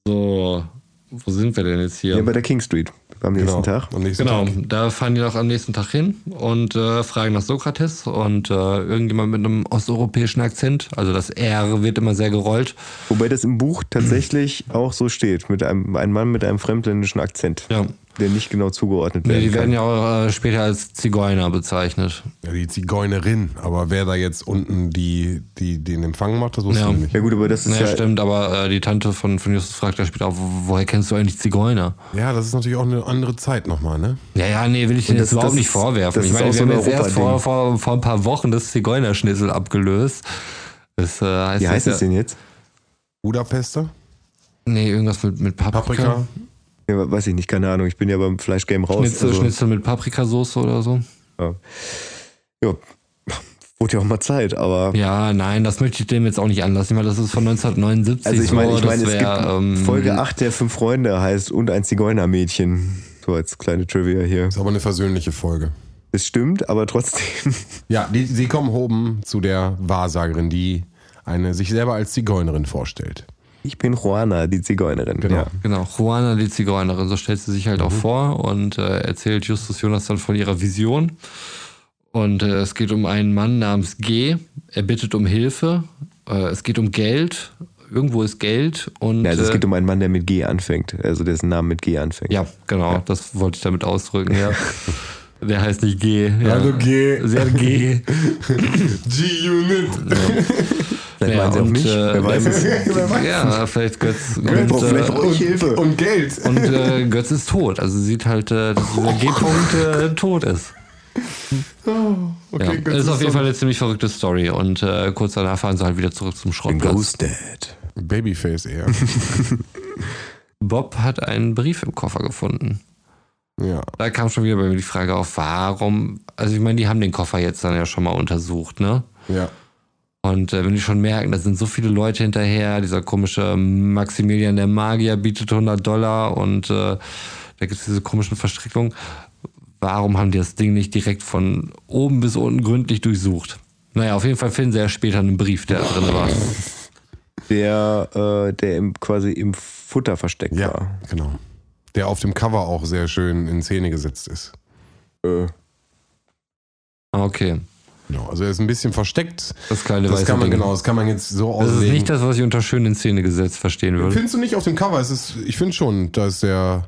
So, wo sind wir denn jetzt hier? Ja, bei der King Street am nächsten Genau. Tag. Am nächsten genau, Tag. da fahren die noch am nächsten Tag hin und äh, fragen nach Sokrates und äh, irgendjemand mit einem osteuropäischen Akzent, also das R wird immer sehr gerollt. Wobei das im Buch tatsächlich auch so steht. Mit einem, ein Mann mit einem fremdländischen Akzent, Ja, der nicht genau zugeordnet nee, werden die kann. werden ja auch äh, später als Zigeuner bezeichnet. Ja, die Zigeunerin. Aber wer da jetzt unten die, die, den Empfang macht, das wusste Ja. ich nicht. ja gut, aber das ist Ja, ja, stimmt, aber äh, die Tante von, von Justus fragt ja später auch, wo- woher kennst du eigentlich Zigeuner? Ja, das ist natürlich auch eine andere Zeit nochmal, ne? Ja, ja, nee, will ich dir das- jetzt überhaupt das nicht ist- vorwerfen. das Ich ist meine, auch wir so haben jetzt erst vor, vor, vor ein paar Wochen das Zigeunerschnitzel abgelöst. Das, äh, heißt Wie heißt das es denn jetzt? Budapester? Nee, irgendwas mit, mit Paprika. Paprika? Ja, weiß ich nicht, keine Ahnung. Ich bin ja beim Fleischgame raus. Schnitzel, also, Schnitzel mit Paprikasauce oder so. Ja. ja. Wurde ja auch mal Zeit, aber. Ja, nein, das möchte ich dem jetzt auch nicht anlassen, weil das ist von 1979. Also ich meine, so, ich meine, das es wär, gibt ähm, Folge 8 der fünf Freunde heißt und ein Zigeunermädchen. So als kleine Trivia hier. Ist aber eine versöhnliche Folge. Es stimmt, aber trotzdem. Ja, die, sie kommen oben zu der Wahrsagerin, die eine sich selber als Zigeunerin vorstellt. Ich bin Juana, die Zigeunerin. Genau. Ja. Genau, Juana die Zigeunerin, so stellt sie sich halt auch Mhm. vor und äh, erzählt Justus Jonas dann von ihrer Vision. Und äh, es geht um einen Mann namens G. Er bittet um Hilfe. Äh, es geht um Geld. Irgendwo ist Geld. Und, Ja, also es äh, geht um einen Mann, der mit G anfängt. Also dessen Name mit G anfängt. ja, genau, das wollte ich damit ausdrücken, ja. Der heißt nicht G. Ja. Hallo G. Sehr G. G-Unit. Vielleicht Ja, meinen sie auch und, nicht. äh, Wer weiß es. Ja, vielleicht Götz. Und, Götz, vielleicht äh, brauche ich Hilfe. Und Geld. und äh, Götz ist tot. Also sie sieht halt, äh, dass dieser G-Punkt äh, tot ist. Okay, ja, Götz ist auf jeden Fall eine ziemlich verrückte Story. Und äh, kurz danach fahren sie halt wieder zurück zum Schrottplatz. Ghost Dad. Babyface eher. Bob hat einen Brief im Koffer gefunden. ja. Da kam schon wieder bei mir die Frage auf, warum. Also ich meine, die haben den Koffer jetzt dann ja schon mal untersucht, ne? Ja. Und äh, wenn die schon merken, da sind so viele Leute hinterher, dieser komische Maximilian der Magier bietet 100 Dollar und äh, da gibt es diese komischen Verstrickungen. Warum haben die das Ding nicht direkt von oben bis unten gründlich durchsucht? Naja, auf jeden Fall finden sie ja später einen Brief, der da drin war. Der, äh, der im, quasi im Futter versteckt Ja, war. genau. Der auf dem Cover auch sehr schön in Szene gesetzt ist. Äh, Ah, Okay, Genau. Also er ist ein bisschen versteckt. das kleine Das weiße kann man Ding. genau, das kann man jetzt so Das ist auslegen. nicht das, was ich unter schön in Szene gesetzt verstehen würde. Findest du nicht auf dem Cover? Es ist, ich finde schon, dass der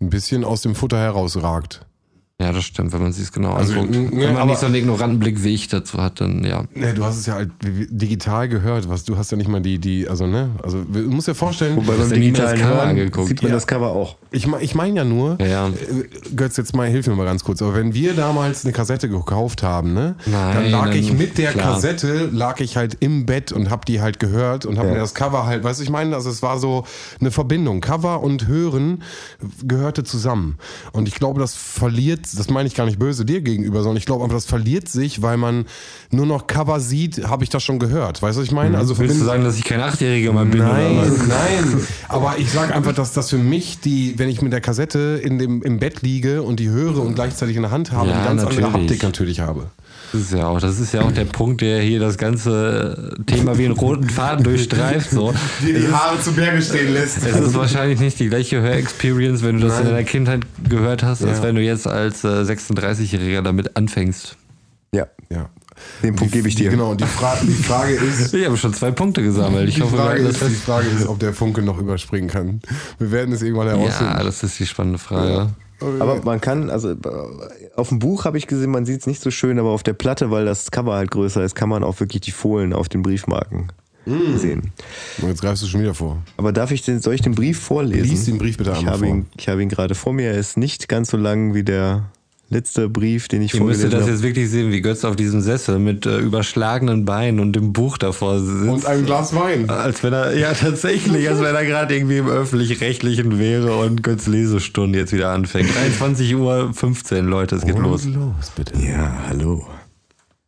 ein bisschen aus dem Futter herausragt. Ja, das stimmt, wenn man sich es genau Also, anguckt. n- wenn ne, man aber- nicht so einen ignoranten Blick wie ich dazu hat, dann ja. Ne, du hast es ja halt digital gehört, was du hast ja nicht mal die, die, also ne, also du musst dir vorstellen, wobei beim digitalen Cover Hören angeguckt. sieht man Ja. das Cover auch. ich, ich meine ja nur, Ja, ja. äh, Götz, jetzt mal, hilf mir mal ganz kurz, aber wenn wir damals eine Kassette gekauft haben, ne, dann Nein, lag dann- ich mit der klar. Kassette, lag ich halt im Bett und hab die halt gehört und hab Ja. mir das Cover halt, weißt du, ich meine, also es war so eine Verbindung. Cover und Hören gehörte zusammen. Und ich glaube, das verliert, das meine ich gar nicht böse dir gegenüber, sondern ich glaube einfach, das verliert sich, weil man nur noch Cover sieht, habe ich das schon gehört. Weißt du, was ich meine? Also Mhm. Willst du sagen, dass ich kein Achtjähriger mal bin Nein, nein. Aber ich sage einfach, dass das für mich, die, wenn ich mit der Kassette in dem, im Bett liege und die höre und gleichzeitig in der Hand habe, Ja, eine ganz andere natürlich. Haptik natürlich habe. Das ist ja auch, das ist ja auch der Punkt, der hier das ganze Thema wie einen roten Faden durchstreift. So. Die die Haare zu Berge stehen lässt. Es ist wahrscheinlich nicht die gleiche Hörexperience, wenn du das in Nein. deiner Kindheit gehört hast, als Ja. wenn du jetzt als äh, 36-Jähriger damit anfängst. Ja, Ja. den Punkt gebe ich dir. Genau, die, Fra die Frage ist, Ich habe schon zwei Punkte gesammelt. Ich die hoffe, Frage ist, die. Frage ist, ob der Funke noch überspringen kann. Wir werden es irgendwann herausfinden. Ja, das ist die spannende Frage. Aber man kann, also auf dem Buch habe ich gesehen, man sieht es nicht so schön, aber auf der Platte, weil das Cover halt größer ist, kann man auch wirklich die Fohlen auf den Briefmarken sehen. Und jetzt greifst du schon wieder vor. Aber darf ich den, soll ich den Brief vorlesen? Lies den Brief bitte ich einmal habe, vor. ihn, ich habe ihn gerade vor mir. Er ist nicht ganz so lang wie der letzte Brief, den ich Ihr müsstet vorgelesen das habe. jetzt wirklich sehen, wie Götz auf diesem Sessel mit äh, überschlagenen Beinen und dem Buch davor sitzt. Und ein Glas Wein. als wenn er, ja tatsächlich, als wenn er gerade irgendwie im Öffentlich-Rechtlichen wäre und Götz Lesestunde jetzt wieder anfängt. 23 Uhr 15, Leute, es geht los. los, bitte. Ja, hallo.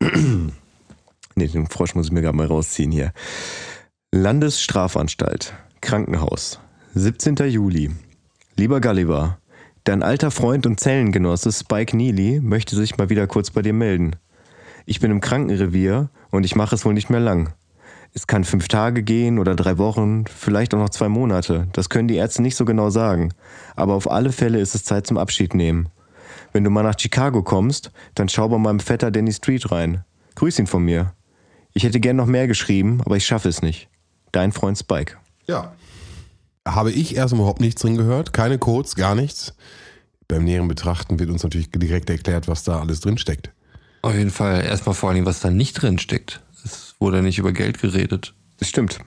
ne, den Frosch muss ich mir gerade mal rausziehen hier. Landesstrafanstalt, Krankenhaus, 17. Juli. Lieber Gulliver, dein alter Freund und Zellengenosse Spike Neely möchte sich mal wieder kurz bei dir melden. Ich bin im Krankenrevier und ich mache es wohl nicht mehr lang. Es kann fünf Tage gehen oder drei Wochen, vielleicht auch noch zwei Monate. Das können die Ärzte nicht so genau sagen. Aber auf alle Fälle ist es Zeit zum Abschied nehmen. Wenn du mal nach Chicago kommst, dann schau bei meinem Vetter Danny Street rein. Grüß ihn von mir. Ich hätte gern noch mehr geschrieben, aber ich schaffe es nicht. Dein Freund Spike. Ja. Habe ich erstmal überhaupt nichts drin gehört, keine Codes, gar nichts. Beim näheren Betrachten wird uns natürlich direkt erklärt, was da alles drin steckt. Auf jeden Fall erstmal vor allem, was da nicht drin steckt. Es wurde nicht über Geld geredet. Das stimmt.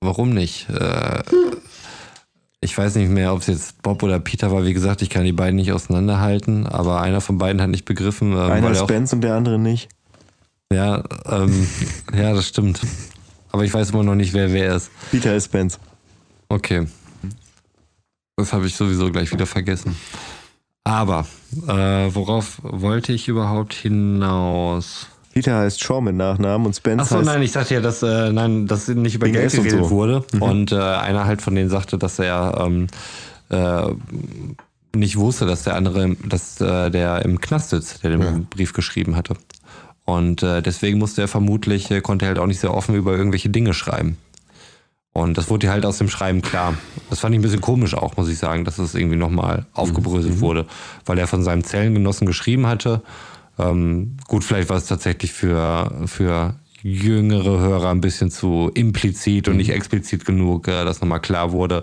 Warum nicht? Äh, ich weiß nicht mehr, ob es jetzt Bob oder Peter war. Wie gesagt, ich kann die beiden nicht auseinanderhalten, aber einer von beiden hat nicht begriffen. Ähm, Einer ist Spence und der andere nicht. ja, ähm, ja, das stimmt. Aber ich weiß immer noch nicht, wer wer ist. Peter ist Spence. Okay. Das habe ich sowieso gleich wieder vergessen. Aber, äh, worauf wollte ich überhaupt hinaus? Peter heißt Shaw mit Nachnamen und Spence Achso, nein, ich dachte ja, dass, äh, nein, dass nicht über Geld geredet so. wurde. Und äh, einer halt von denen sagte, dass er ähm, äh, nicht wusste, dass der andere, dass äh, der im Knast sitzt, der den Brief geschrieben hatte. Und äh, deswegen musste er vermutlich, äh, konnte er halt auch nicht sehr offen über irgendwelche Dinge schreiben. Und das wurde halt aus dem Schreiben klar. Das fand ich ein bisschen komisch auch, muss ich sagen, dass es irgendwie nochmal aufgebröselt wurde, weil er von seinem Zellengenossen geschrieben hatte. Ähm, gut, vielleicht war es tatsächlich für, für jüngere Hörer ein bisschen zu implizit und nicht explizit genug, äh, dass nochmal klar wurde.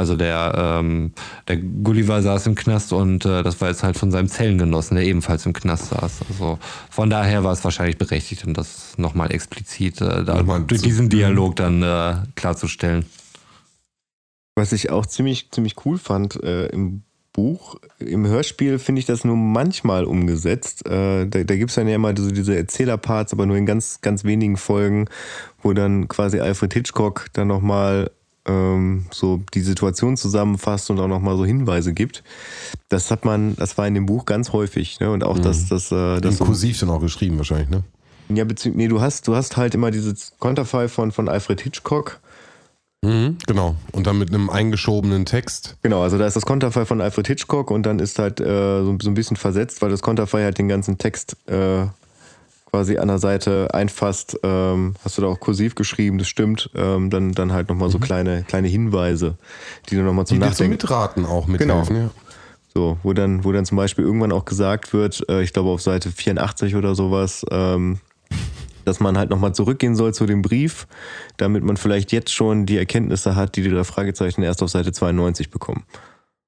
Also der, ähm, der Gulliver saß im Knast und äh, das war jetzt halt von seinem Zellengenossen, der ebenfalls im Knast saß. Also von daher war es wahrscheinlich berechtigt, um das nochmal explizit äh, da Nochmal durch diesen Dialog dann äh, klarzustellen. Was ich auch ziemlich, ziemlich cool fand äh, im Buch, im Hörspiel finde ich das nur manchmal umgesetzt. Äh, da da gibt es dann ja immer so diese Erzählerparts, aber nur in ganz, ganz wenigen Folgen, wo dann quasi Alfred Hitchcock dann nochmal ähm, so die Situation zusammenfasst und auch nochmal so Hinweise gibt. Das hat man, das war in dem Buch ganz häufig. Ne? Und auch das, das, äh, das In so, Kursiv dann auch geschrieben wahrscheinlich, ne? ja, nee, du hast, du hast halt immer dieses Konterfei von, von Alfred Hitchcock. Mhm, genau. Und dann mit einem eingeschobenen Text. Genau, also da ist das Konterfei von Alfred Hitchcock und dann ist halt äh, so, so ein bisschen versetzt, weil das Konterfei halt den ganzen Text äh, quasi an der Seite einfasst. Ähm, hast du da auch kursiv geschrieben, das stimmt. Ähm, dann, dann halt nochmal so kleine, kleine Hinweise, die du nochmal zum Die dir zum Nachdenken. Mitraten auch mithelfen, ja. So, wo dann, wo dann zum Beispiel irgendwann auch gesagt wird, äh, ich glaube auf Seite 84 oder sowas, ähm, dass man halt nochmal zurückgehen soll zu dem Brief, damit man vielleicht jetzt schon die Erkenntnisse hat, die die drei Fragezeichen erst auf Seite 92 bekommen.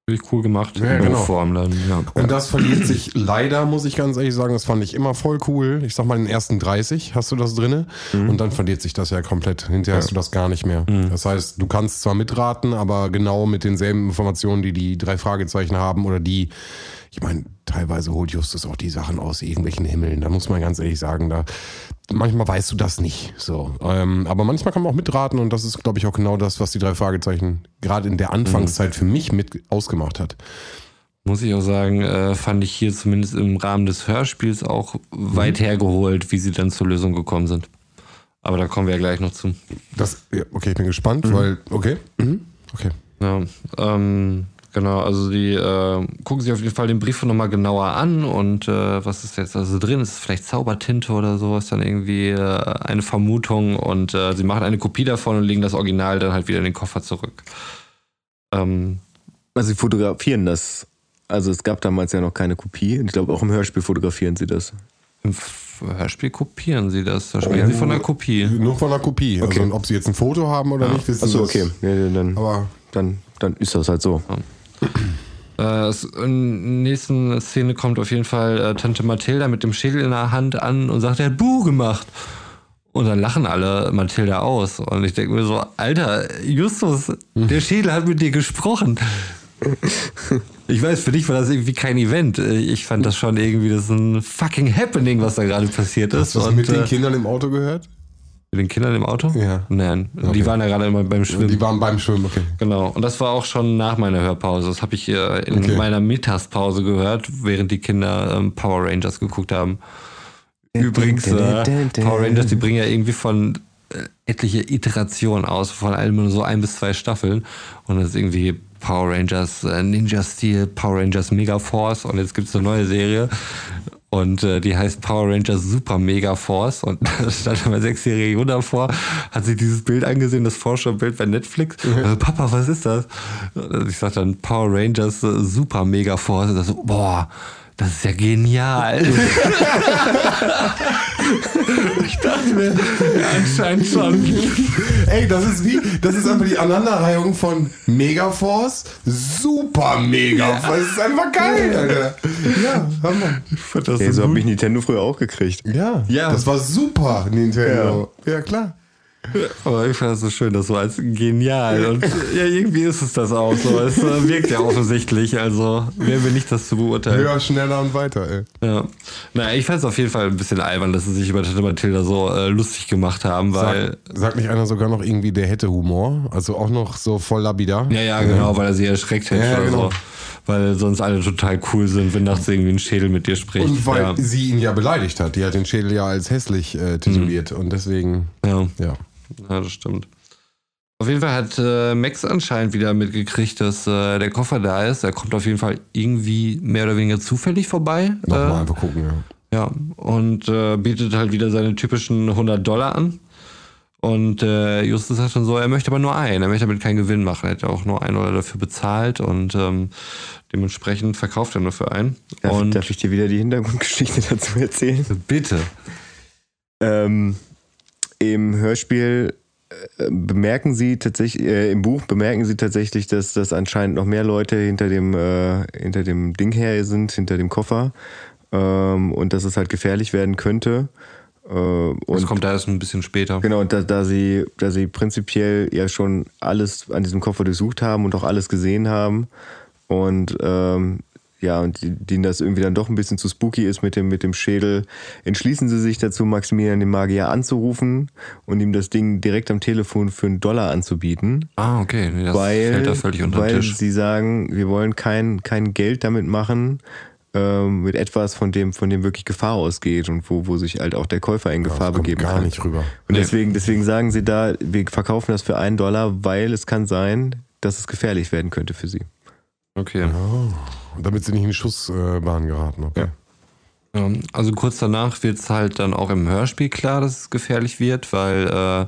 Wirklich cool gemacht. Ja, genau. Buchform dann, ja. Und das verliert sich leider, muss ich ganz ehrlich sagen, das fand ich immer voll cool. Ich sag mal, in den ersten 30 hast du das drinne und dann verliert sich das ja komplett. Hinterher hast du das gar nicht mehr. Das heißt, du kannst zwar mitraten, aber genau mit denselben Informationen, die die drei Fragezeichen haben oder die, ich meine, teilweise holt Justus auch die Sachen aus irgendwelchen Himmeln. Da muss man ganz ehrlich sagen, da manchmal weißt du das nicht. So, ähm, aber manchmal kann man auch mitraten und das ist, glaube ich, auch genau das, was die drei Fragezeichen gerade in der Anfangszeit für mich mit ausgemacht hat. Muss ich auch sagen, äh, fand ich hier zumindest im Rahmen des Hörspiels auch weit hergeholt, wie sie dann zur Lösung gekommen sind. Aber da kommen wir ja gleich noch zu. Das, ja, okay, ich bin gespannt, weil, okay, mhm. okay. Ja, ähm, genau, also die äh, gucken sich auf jeden Fall den Brief nochmal genauer an und äh, was ist jetzt also drin? Ist es vielleicht Zaubertinte oder so? Ist dann irgendwie äh, eine Vermutung und äh, sie machen eine Kopie davon und legen das Original dann halt wieder in den Koffer zurück. Ähm, Also sie fotografieren das. Also es gab damals ja noch keine Kopie. Und ich glaube, auch im Hörspiel fotografieren sie das. Im Hörspiel kopieren sie das. Da sprechen sie von einer Kopie. Nur von der Kopie. Okay. Also, ob sie jetzt ein Foto haben oder nicht, wissen Achso, sie okay. Ja, ja, dann, Aber dann, dann ist das halt so. Äh, in der nächsten Szene kommt auf jeden Fall äh, Tante Mathilda mit dem Schädel in der Hand an und sagt, er hat Buh gemacht. Und dann lachen alle Mathilda aus. Und ich denke mir so, Alter, Justus, der Schädel hat mit dir gesprochen. Ich weiß, für dich war das irgendwie kein Event. Ich fand das schon irgendwie, das ist ein fucking Happening, was da gerade passiert ist. hast du das Und, mit den äh, Kindern im Auto gehört? Mit den Kindern im Auto? Ja. Nein, die Okay. waren ja gerade immer beim Schwimmen. Die waren beim Schwimmen, okay. Genau, und das war auch schon nach meiner Hörpause. Das habe ich äh, in Okay. meiner Mittagspause gehört, während die Kinder ähm, Power Rangers geguckt haben. Übrigens, äh, Power Rangers, die bringen ja irgendwie von äh, etliche Iterationen aus, von allem nur so ein bis zwei Staffeln. Und das ist irgendwie Power Rangers äh, Ninja Steel, Power Rangers Mega Force und jetzt gibt es eine neue Serie. Und äh, die heißt Power Rangers Super Mega Force. Und da stand immer sechsjährige Juna vor, hat sich dieses Bild angesehen, das Vorschaubild bei Netflix. Also, Papa, was ist das? Und ich sag dann Power Rangers äh, Super Mega Force. Und das so, boah, das ist ja genial. ich dachte mir, ja, anscheinend schon. Ey, das ist wie, das ist einfach die Aneinanderreihung von Megaforce, Super Megaforce. Das ist einfach geil, Alter. Ja, Hammer. Ich fand das Hey, so so habe ich Nintendo früher auch gekriegt. Ja, Ja. das war super, Nintendo. Ja, klar. Aber ich fand das so schön, das so als genial. Und ja, irgendwie ist es das auch so. Es äh, wirkt ja offensichtlich. Also, wer will nicht das zu beurteilen? Höher, schneller und weiter, ey. Ja. Naja, ich fand es auf jeden Fall ein bisschen albern, dass sie sich über Tante Mathilda so äh, lustig gemacht haben, weil. Sag, sagt nicht einer sogar noch irgendwie, der hätte Humor? Also auch noch so voll labidar? Ja, ja, genau, weil er sie erschreckt hätte Ja, oder genau. so. weil sonst alle total cool sind, wenn nachts irgendwie ein Schädel mit dir spricht. Und weil ja. sie ihn ja beleidigt hat. Die hat den Schädel ja als hässlich äh, tituliert. Und deswegen, ja. ja. Ja, das stimmt. Auf jeden Fall hat äh, Max anscheinend wieder mitgekriegt, dass äh, der Koffer da ist. Er kommt auf jeden Fall irgendwie mehr oder weniger zufällig vorbei. Nochmal Äh, einfach gucken, ja. ja, und äh, bietet halt wieder seine typischen 100 Dollar an. Und äh, Justus sagt dann so, er möchte aber nur einen, er möchte damit keinen Gewinn machen. Er hat ja auch nur einen Dollar dafür bezahlt und ähm, dementsprechend verkauft er nur für einen. Darf, und darf ich dir wieder die Hintergrundgeschichte dazu erzählen? bitte. Ähm, Im Hörspiel äh, bemerken sie tatsächlich, äh, im Buch bemerken sie tatsächlich, dass das anscheinend noch mehr Leute hinter dem, äh, hinter dem Ding her sind, hinter dem Koffer. Ähm, und dass es halt gefährlich werden könnte. Äh, Das und kommt da erst ein bisschen später. Genau, und da, da, sie, da sie prinzipiell ja schon alles an diesem Koffer durchsucht haben und auch alles gesehen haben und ähm, ja, und denen das irgendwie dann doch ein bisschen zu spooky ist mit dem, mit dem Schädel, entschließen sie sich dazu, Maximilian den Magier anzurufen und ihm das Ding direkt am Telefon für einen Dollar anzubieten. Ah, okay. Nee, das weil fällt da völlig unter den weil Tisch. sie sagen, wir wollen kein, kein Geld damit machen, ähm, mit etwas, von dem, von dem wirklich Gefahr ausgeht und wo, wo sich halt auch der Käufer in Gefahr Das kommt begeben gar kann. nicht rüber. Und Nee. deswegen, deswegen sagen sie da, wir verkaufen das für einen Dollar, weil es kann sein, dass es gefährlich werden könnte für sie. Okay. Oh, damit sie nicht in die Schussbahn geraten. Okay. Ja, also kurz danach wird es halt dann auch im Hörspiel klar, dass es gefährlich wird, weil äh,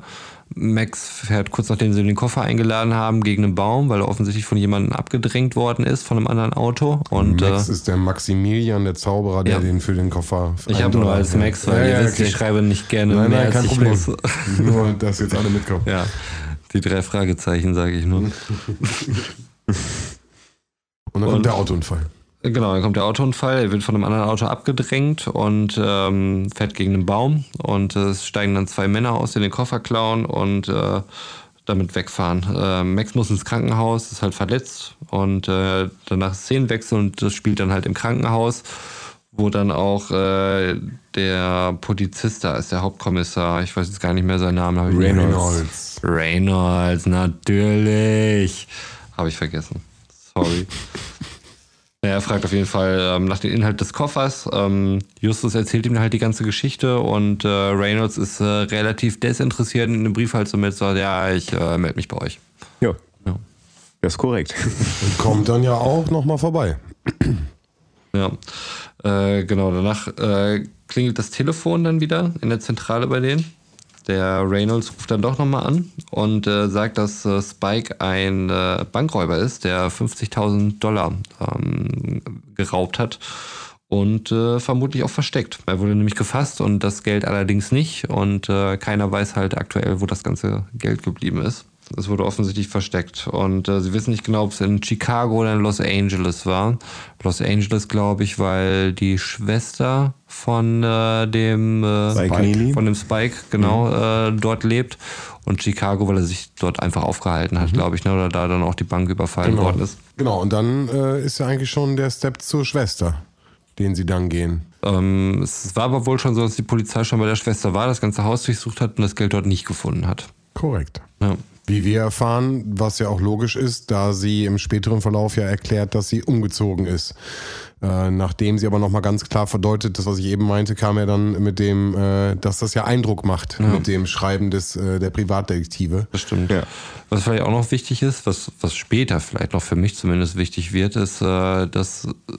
Max fährt kurz nachdem sie den Koffer eingeladen haben gegen einen Baum, weil er offensichtlich von jemandem abgedrängt worden ist, von einem anderen Auto. Und Max äh, ist der Maximilian, der Zauberer, der Ja. den für den Koffer. ich habe nur als Max, weil Ja, ihr ja, wisst, okay. ich schreibe nicht gerne Nein, mehr nein, kein ich Problem. muss. Nur, dass jetzt alle mitkommen. Ja, die drei Fragezeichen sage ich nur. Und dann Und- kommt der Autounfall. Genau, dann kommt der Autounfall, er wird von einem anderen Auto abgedrängt und ähm, fährt gegen einen Baum und äh, es steigen dann zwei Männer aus, die den Koffer klauen und äh, damit wegfahren. Äh, Max muss ins Krankenhaus, ist halt verletzt und äh, danach Szenenwechsel und das spielt dann halt im Krankenhaus, wo dann auch äh, der Polizist da ist, der Hauptkommissar, ich weiß jetzt gar nicht mehr seinen Namen. mehr- Reynolds. Reynolds, natürlich. Habe ich vergessen. Sorry. Naja, er fragt auf jeden Fall ähm, nach dem Inhalt des Koffers. Ähm, Justus erzählt ihm halt die ganze Geschichte und äh, Reynolds ist äh, relativ desinteressiert in dem Brief halt so mit, so, ja, ich äh, melde mich bei euch. Ja. Ja. Das ist korrekt. Und kommt dann ja auch nochmal vorbei. Ja, äh, genau. Danach äh, klingelt das Telefon dann wieder in der Zentrale bei denen. Der Reynolds ruft dann doch nochmal an und äh, sagt, dass äh, Spike ein äh, Bankräuber ist, der 50.000 Dollar ähm, geraubt hat und äh, vermutlich auch versteckt. Er wurde nämlich gefasst und das Geld allerdings nicht und äh, keiner weiß halt aktuell, wo das ganze Geld geblieben ist. Es wurde offensichtlich versteckt und äh, sie wissen nicht genau, ob es in Chicago oder in Los Angeles war. Los Angeles, glaube ich, weil die Schwester von äh, dem äh, Spike Neely. von dem Spike genau äh, dort lebt und Chicago, weil er sich dort einfach aufgehalten hat, glaube ich, ne, oder da dann auch die Bank überfallen worden ist. Genau, und dann äh, ist ja eigentlich schon der Step zur Schwester, den sie dann gehen. Ähm, es war aber wohl schon so, dass die Polizei schon bei der Schwester war, das ganze Haus durchsucht hat und das Geld dort nicht gefunden hat. Korrekt. Ja. Wie wir erfahren, was ja auch logisch ist, da sie im späteren Verlauf ja erklärt, dass sie umgezogen ist. Äh, nachdem sie aber nochmal ganz klar verdeutet, das was ich eben meinte, kam er dann mit dem, äh, dass das ja Eindruck macht mit dem Schreiben des äh, der Privatdetektive. Das stimmt. Ja. Was vielleicht auch noch wichtig ist, was, was später vielleicht noch für mich zumindest wichtig wird, ist, äh, dass äh,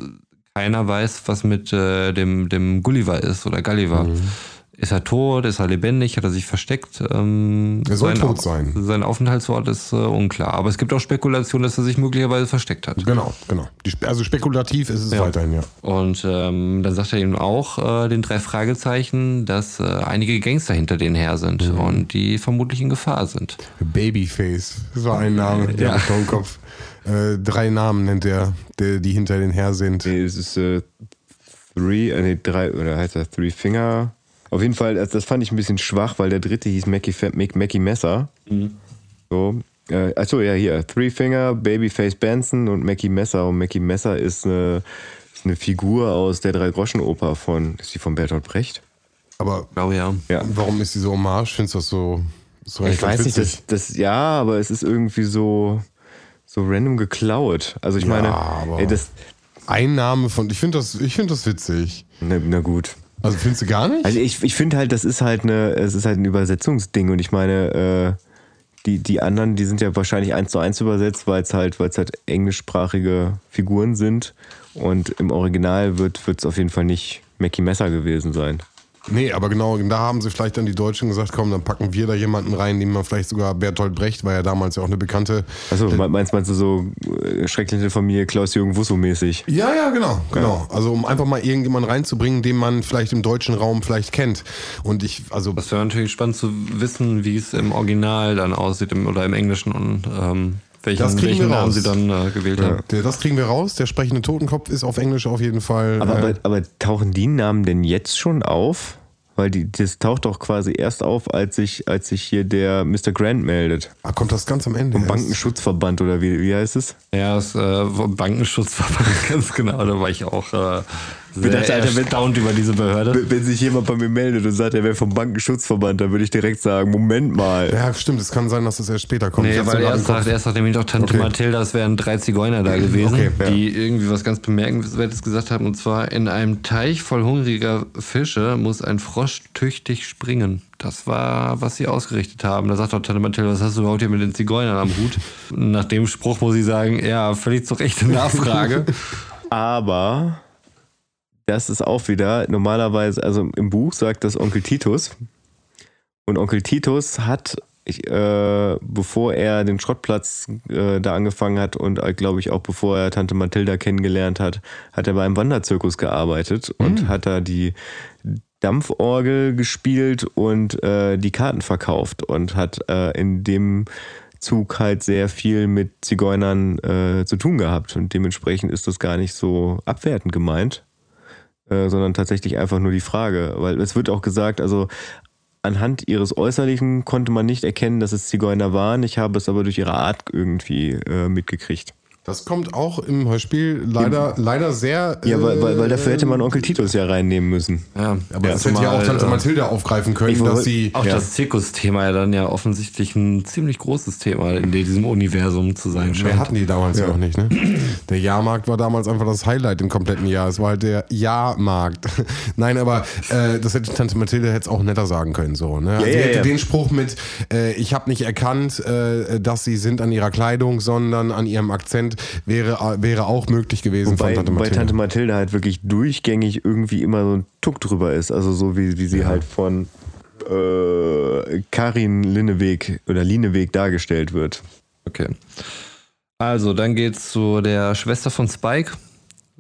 keiner weiß, was mit äh, dem, dem Gulliver ist oder Gulliver. Mhm. Ist er tot? Ist er lebendig? Hat er sich versteckt? Ähm, Er soll sein tot sein. Sein Aufenthaltsort ist äh, unklar. Aber es gibt auch Spekulationen, dass er sich möglicherweise versteckt hat. Genau, genau. Die, also spekulativ ist es Ja. weiterhin, ja. Und ähm, dann sagt er ihm auch äh, den drei Fragezeichen, dass äh, einige Gangster hinter denen her sind Mhm. und die vermutlich in Gefahr sind. Babyface, das war ein Name, der Ja. im Kopf. Äh, drei Namen nennt er, der, die hinter den her sind. Nee, es ist äh, Three, äh, nee, drei, oder heißt das Three Finger? Auf jeden Fall, das, das fand ich ein bisschen schwach, weil der dritte hieß Mackie, Mac- Mackie Messer. So. Äh, achso, ja, hier. Three Finger, Babyface Benson und Mackie Messer. Und Mackie Messer ist eine, ist eine Figur aus der Drei-Groschen-Oper von, ist die von Bertolt Brecht? Aber Ich glaube ja. Ja. warum ist diese Hommage? Findest du das so, so Ich weiß nicht, witzig? das, das, ja, aber es ist irgendwie so, so random geklaut. Also ich Ja, meine, aber- ey, das, Einnahme von. Ich finde das, ich find das witzig. na, na gut. Also findest du gar nicht? Also ich, ich finde halt, das ist halt eine, es ist halt ein Übersetzungsding und ich meine, äh, die, die anderen, die sind ja wahrscheinlich eins zu eins übersetzt, weil es halt, weil es halt englischsprachige Figuren sind und im Original wird es auf jeden Fall nicht Mackie Messer gewesen sein. Nee, aber genau, da haben sie vielleicht dann die Deutschen gesagt, komm, dann packen wir da jemanden rein, nehmen wir vielleicht sogar Bertolt Brecht, war ja damals ja auch eine bekannte. Also meinst, meinst du so äh, schreckliche Familie Klaus-Jürgen Wusso mäßig? Ja, ja, genau, genau. Also um einfach mal irgendjemanden reinzubringen, den man vielleicht im deutschen Raum vielleicht kennt. Und ich, also Das wäre natürlich spannend zu wissen, wie es im Original dann aussieht im, oder im Englischen und ähm, welchen, Das kriegen welchen wir Namen raus. sie dann äh, gewählt haben. der, das kriegen wir raus. Der sprechende Totenkopf ist auf Englisch auf jeden Fall. Aber, äh, aber, aber tauchen die Namen denn jetzt schon auf? Weil die, das taucht doch quasi erst auf, als sich, als sich hier der Mr. Grant meldet. ah, kommt das ganz am Ende. Vom? Bankenschutzverband oder wie, wie heißt es? Ja, das äh, Bankenschutzverband, ganz genau. Da war ich auch sehr dachte, Alter, wenn- erstaunt über diese Behörde. Wenn wenn sich jemand bei mir meldet und sagt, er wäre vom Bankenschutzverband, dann würde ich direkt sagen, Moment mal. Ja, stimmt. Es kann sein, dass das erst später kommt. Ich Nee, weil er Kopf. sagt, erst sagt nämlich doch Tante Okay. Mathilda, es wären drei Zigeuner da gewesen, Okay, ja. die irgendwie was ganz Bemerkenswertes gesagt haben. Und zwar, in einem Teich voll hungriger Fische muss ein Frosch tüchtig springen. Das war, was sie ausgerichtet haben. Da sagt doch Tante Mathilda, was hast du überhaupt hier mit den Zigeunern am Hut? Nach dem Spruch muss ich sagen, ja, völlig zu Recht eine Nachfrage. Aber das ist auch wieder normalerweise, also im Buch sagt das Onkel Titus. Und Onkel Titus hat, ich, äh, bevor er den Schrottplatz äh, da angefangen hat und äh, glaube ich auch bevor er Tante Mathilda kennengelernt hat, hat er beim Wanderzirkus gearbeitet und hat da die Dampforgel gespielt und äh, die Karten verkauft und hat äh, in dem Zug halt sehr viel mit Zigeunern äh, zu tun gehabt. Und dementsprechend ist das gar nicht so abwertend gemeint, äh, sondern tatsächlich einfach nur die Frage, weil es wird auch gesagt, also anhand ihres Äußerlichen konnte man nicht erkennen, dass es Zigeuner waren. Ich habe es aber durch ihre Art irgendwie äh, mitgekriegt. Das kommt auch im Hörspiel leider, leider sehr. Ja, weil, weil, weil äh, dafür hätte man Onkel Titus ja reinnehmen müssen. Ja, Aber das hätte ja auch Tante äh, Mathilda aufgreifen können, dass sie. auch Ja. das Zirkusthema ja dann ja offensichtlich ein ziemlich großes Thema in diesem Universum zu sein Mehr scheint. hatten die damals ja. noch nicht, ne? Der Jahrmarkt war damals einfach das Highlight im kompletten Jahr. Es war halt der Jahrmarkt. Nein, aber äh, das hätte Tante Mathilde hätte es auch netter sagen können, so, ne? Also Ja, sie ja, hätte ja. den Spruch mit, äh, ich habe nicht erkannt, äh, dass sie sind an ihrer Kleidung, sondern an ihrem Akzent, wäre, wäre auch möglich gewesen Wobei, von Tante wobei Mathilde. Tante Mathilde halt wirklich durchgängig irgendwie immer so ein Tuck drüber ist. Also so wie, wie sie halt von äh, Karin Linneweg oder Lineweg dargestellt wird. Okay. Also, dann geht's zu der Schwester von Spike,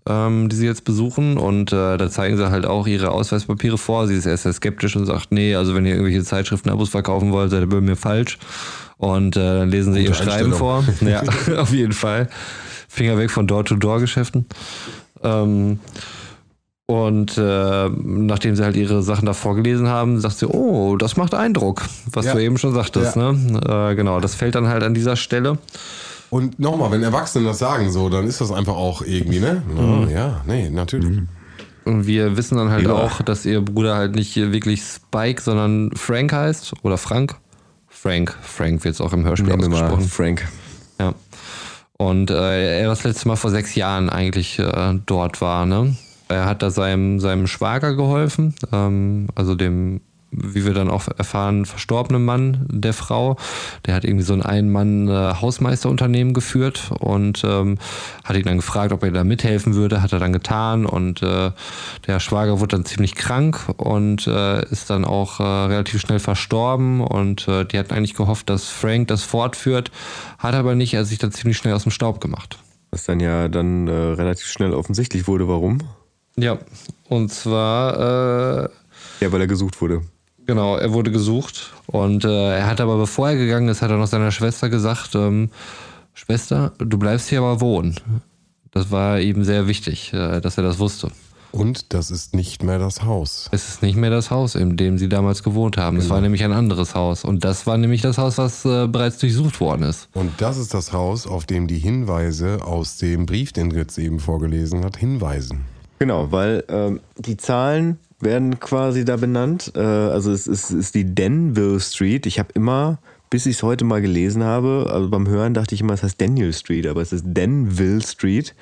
ähm, die sie jetzt besuchen. Und äh, da zeigen sie halt auch ihre Ausweispapiere vor. Sie ist erst sehr skeptisch und sagt, nee, also wenn ihr irgendwelche Zeitschriften Abos verkaufen wollt, seid ihr bei mir falsch. Und äh, dann lesen sie ihr Gute Schreiben vor. Ja, auf jeden Fall. Finger weg von Door-to-Door-Geschäften. Ähm, und äh, nachdem sie halt ihre Sachen da vorgelesen haben, sagt sie, oh, das macht Eindruck, was Ja. du eben schon sagtest. Ja. Ne? Äh, genau, das fällt dann halt an dieser Stelle. Und nochmal, wenn Erwachsene das sagen so, dann ist das einfach auch irgendwie, ne? Mhm. Ja, nee, natürlich. Und wir wissen dann halt Ja. auch, dass ihr Bruder halt nicht wirklich Spike, sondern Frank heißt. Oder Frank. Frank. Frank wird es auch im Hörspiel Nehmen wir mal ausgesprochen. Frank. Ja. Und äh, er das letzte Mal vor sechs Jahren eigentlich äh, dort war, ne? Er hat da seinem, seinem Schwager geholfen, ähm, also dem, wie wir dann auch erfahren, verstorbenen Mann der Frau. Der hat irgendwie so ein Ein-Mann-Hausmeisterunternehmen geführt und ähm, hat ihn dann gefragt, ob er da mithelfen würde, hat er dann getan und äh, der Schwager wurde dann ziemlich krank und äh, ist dann auch äh, relativ schnell verstorben und äh, die hatten eigentlich gehofft, dass Frank das fortführt, hat aber nicht, er hat sich dann ziemlich schnell aus dem Staub gemacht. Was dann ja dann äh, relativ schnell offensichtlich wurde, warum? Ja, und zwar äh, Ja, weil er gesucht wurde. Genau, er wurde gesucht und äh, er hat aber, bevor er gegangen ist, hat er noch seiner Schwester gesagt, ähm, Schwester, du bleibst hier aber wohnen. Das war ihm sehr wichtig, äh, dass er das wusste. Und das ist nicht mehr das Haus. Es ist nicht mehr das Haus, in dem sie damals gewohnt haben. Es war nämlich ein anderes Haus. Und das war nämlich das Haus, was äh, bereits durchsucht worden ist. Und das ist das Haus, auf dem die Hinweise aus dem Brief, den Ritz eben vorgelesen hat, hinweisen. Genau, weil ähm, die Zahlen werden quasi da benannt. Äh, also es ist, ist die Denville Street. Ich habe immer bis ich es heute mal gelesen habe, also beim Hören dachte ich immer, es heißt Daniel Street, aber es ist Danville Street.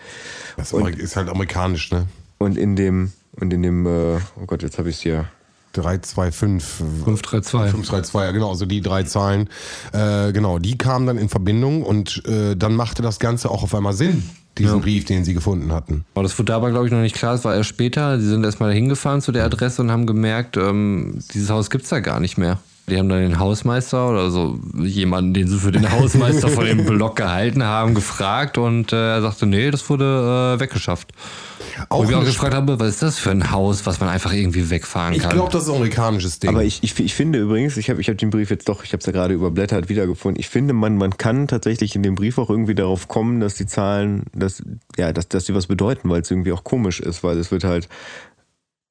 Das ist halt amerikanisch, ne? Und in dem, und in dem, äh, oh Gott, jetzt habe ich es hier. 325. 532. 532, ja genau, also die drei Zahlen, äh, genau, die kamen dann in Verbindung und äh, dann machte das Ganze auch auf einmal Sinn, diesen Brief, den sie gefunden hatten. Aber das wurde dabei, glaube ich, noch nicht klar. Das war erst später. Die sind erstmal hingefahren zu der Adresse und haben gemerkt, ähm, dieses Haus gibt's da gar nicht mehr. Die haben dann den Hausmeister oder so jemanden, den sie für den Hausmeister von dem Block gehalten haben, gefragt und äh, er sagte, nee, das wurde äh, weggeschafft. Auch und wir auch gefragt haben, was ist das für ein Haus, was man einfach irgendwie wegfahren Ich kann? glaube, das ist ein amerikanisches Ding. Aber ich, ich, ich finde übrigens, ich habe ich hab den Brief jetzt doch, ich habe es ja gerade überblättert, wiedergefunden. Ich finde, man, man kann tatsächlich in dem Brief auch irgendwie darauf kommen, dass die Zahlen, dass, ja, dass, dass die was bedeuten, weil es irgendwie auch komisch ist, weil es wird halt.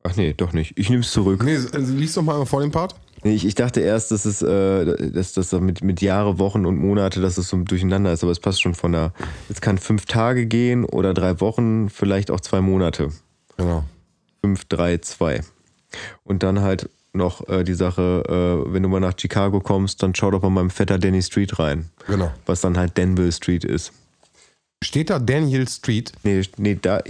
Ach nee, doch nicht. Ich nehme es zurück. nee, also, lies doch mal vor dem Part. Nee, ich, ich dachte erst, dass es, äh, dass das mit, mit Jahre, Wochen und Monate, dass es so durcheinander ist, aber es passt schon von der. Es kann fünf Tage gehen oder drei Wochen, vielleicht auch zwei Monate. Genau. 5, 3, 2. Und dann halt noch äh, die Sache, äh, wenn du mal nach Chicago kommst, dann schau doch mal beim Vetter Danny Street rein. Genau. Was dann halt Danville Street ist. Steht da Daniel Street? Nee, nee da,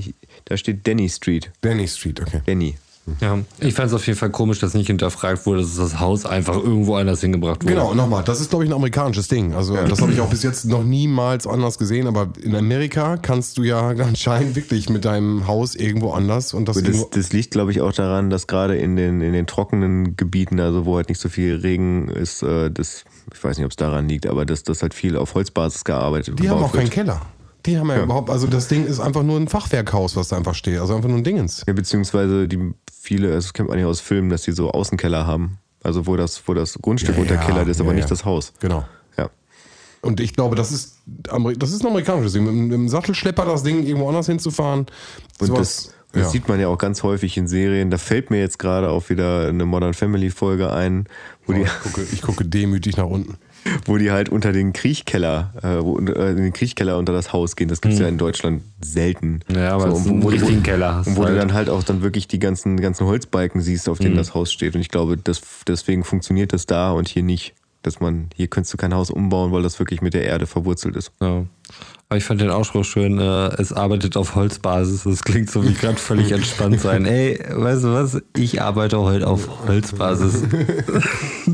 da steht Danny Street. Danny Street, okay. Danny. Ja, ich fand es auf jeden Fall komisch, dass nicht hinterfragt wurde, dass das Haus einfach irgendwo anders hingebracht wurde. Genau, nochmal, das ist, glaube ich, ein amerikanisches Ding. Also, das habe ich auch bis jetzt noch niemals anders gesehen, aber in Amerika kannst du ja anscheinend wirklich mit deinem Haus irgendwo anders und das, Das, das liegt, glaube ich, auch daran, dass gerade in den, in den trockenen Gebieten, also wo halt nicht so viel Regen ist, äh, das, ich weiß nicht, ob es daran liegt, aber dass das halt viel auf Holzbasis gearbeitet Die haben auch keinen wird. Keller. Die haben ja, überhaupt, also das Ding ist einfach nur ein Fachwerkhaus, was da einfach steht. Also einfach nur ein Dingens. Ja, beziehungsweise die viele, das kennt man ja aus Filmen, dass die so Außenkeller haben. Also wo das, wo das Grundstück Ja, unterkellert ja, ist, aber ja, nicht ja. das Haus. Genau. Ja. Und ich glaube, das ist, Ameri- das ist ein amerikanisches Ding. Mit, einem- Sattelschlepper das Ding irgendwo anders hinzufahren. Und sowas- das, das ja. sieht man ja auch ganz häufig in Serien. Da fällt mir jetzt gerade auch wieder eine Modern Family Folge ein, wo, die, ich, gucke, ich gucke demütig nach unten. wo die halt unter den Kriechkeller, äh, wo, äh, in den Kriechkeller unter das Haus gehen. Das gibt's ja in Deutschland selten. Mhm. Ja, aber es und ein wo, wo, richtigen Keller hast Und wo halt. du dann halt auch dann wirklich die ganzen, ganzen Holzbalken siehst, auf Mhm. denen das Haus steht. Und ich glaube, das, deswegen funktioniert das da und hier nicht. Dass man, hier könntest du kein Haus umbauen, weil das wirklich mit der Erde verwurzelt ist. Ja. Aber ich fand den Ausspruch schön, äh, es arbeitet auf Holzbasis. Das klingt so wie gerade völlig entspannt sein. Ey, weißt du was? Ich arbeite heute auf Holzbasis.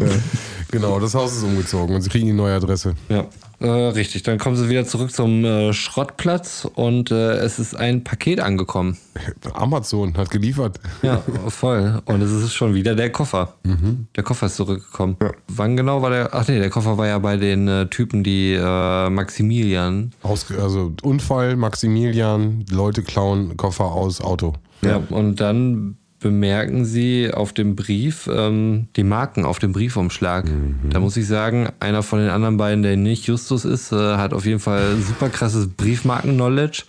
Genau, das Haus ist umgezogen und sie kriegen die neue Adresse. Ja, äh, richtig. Dann kommen sie wieder zurück zum äh, Schrottplatz und äh, es ist ein Paket angekommen. Amazon hat geliefert. Ja, voll. Und es ist schon wieder der Koffer. Der Koffer ist zurückgekommen. Wann genau war der? Ach nee, der Koffer war ja bei den äh, Typen, die äh, Maximilian. Aus, also Unfall, Maximilian, Leute klauen Koffer aus Auto. Ja. Und dann bemerken sie auf dem Brief ähm, die Marken auf dem Briefumschlag. Da muss ich sagen, einer von den anderen beiden, der nicht Justus ist, äh, hat auf jeden Fall super krasses Briefmarken-Knowledge.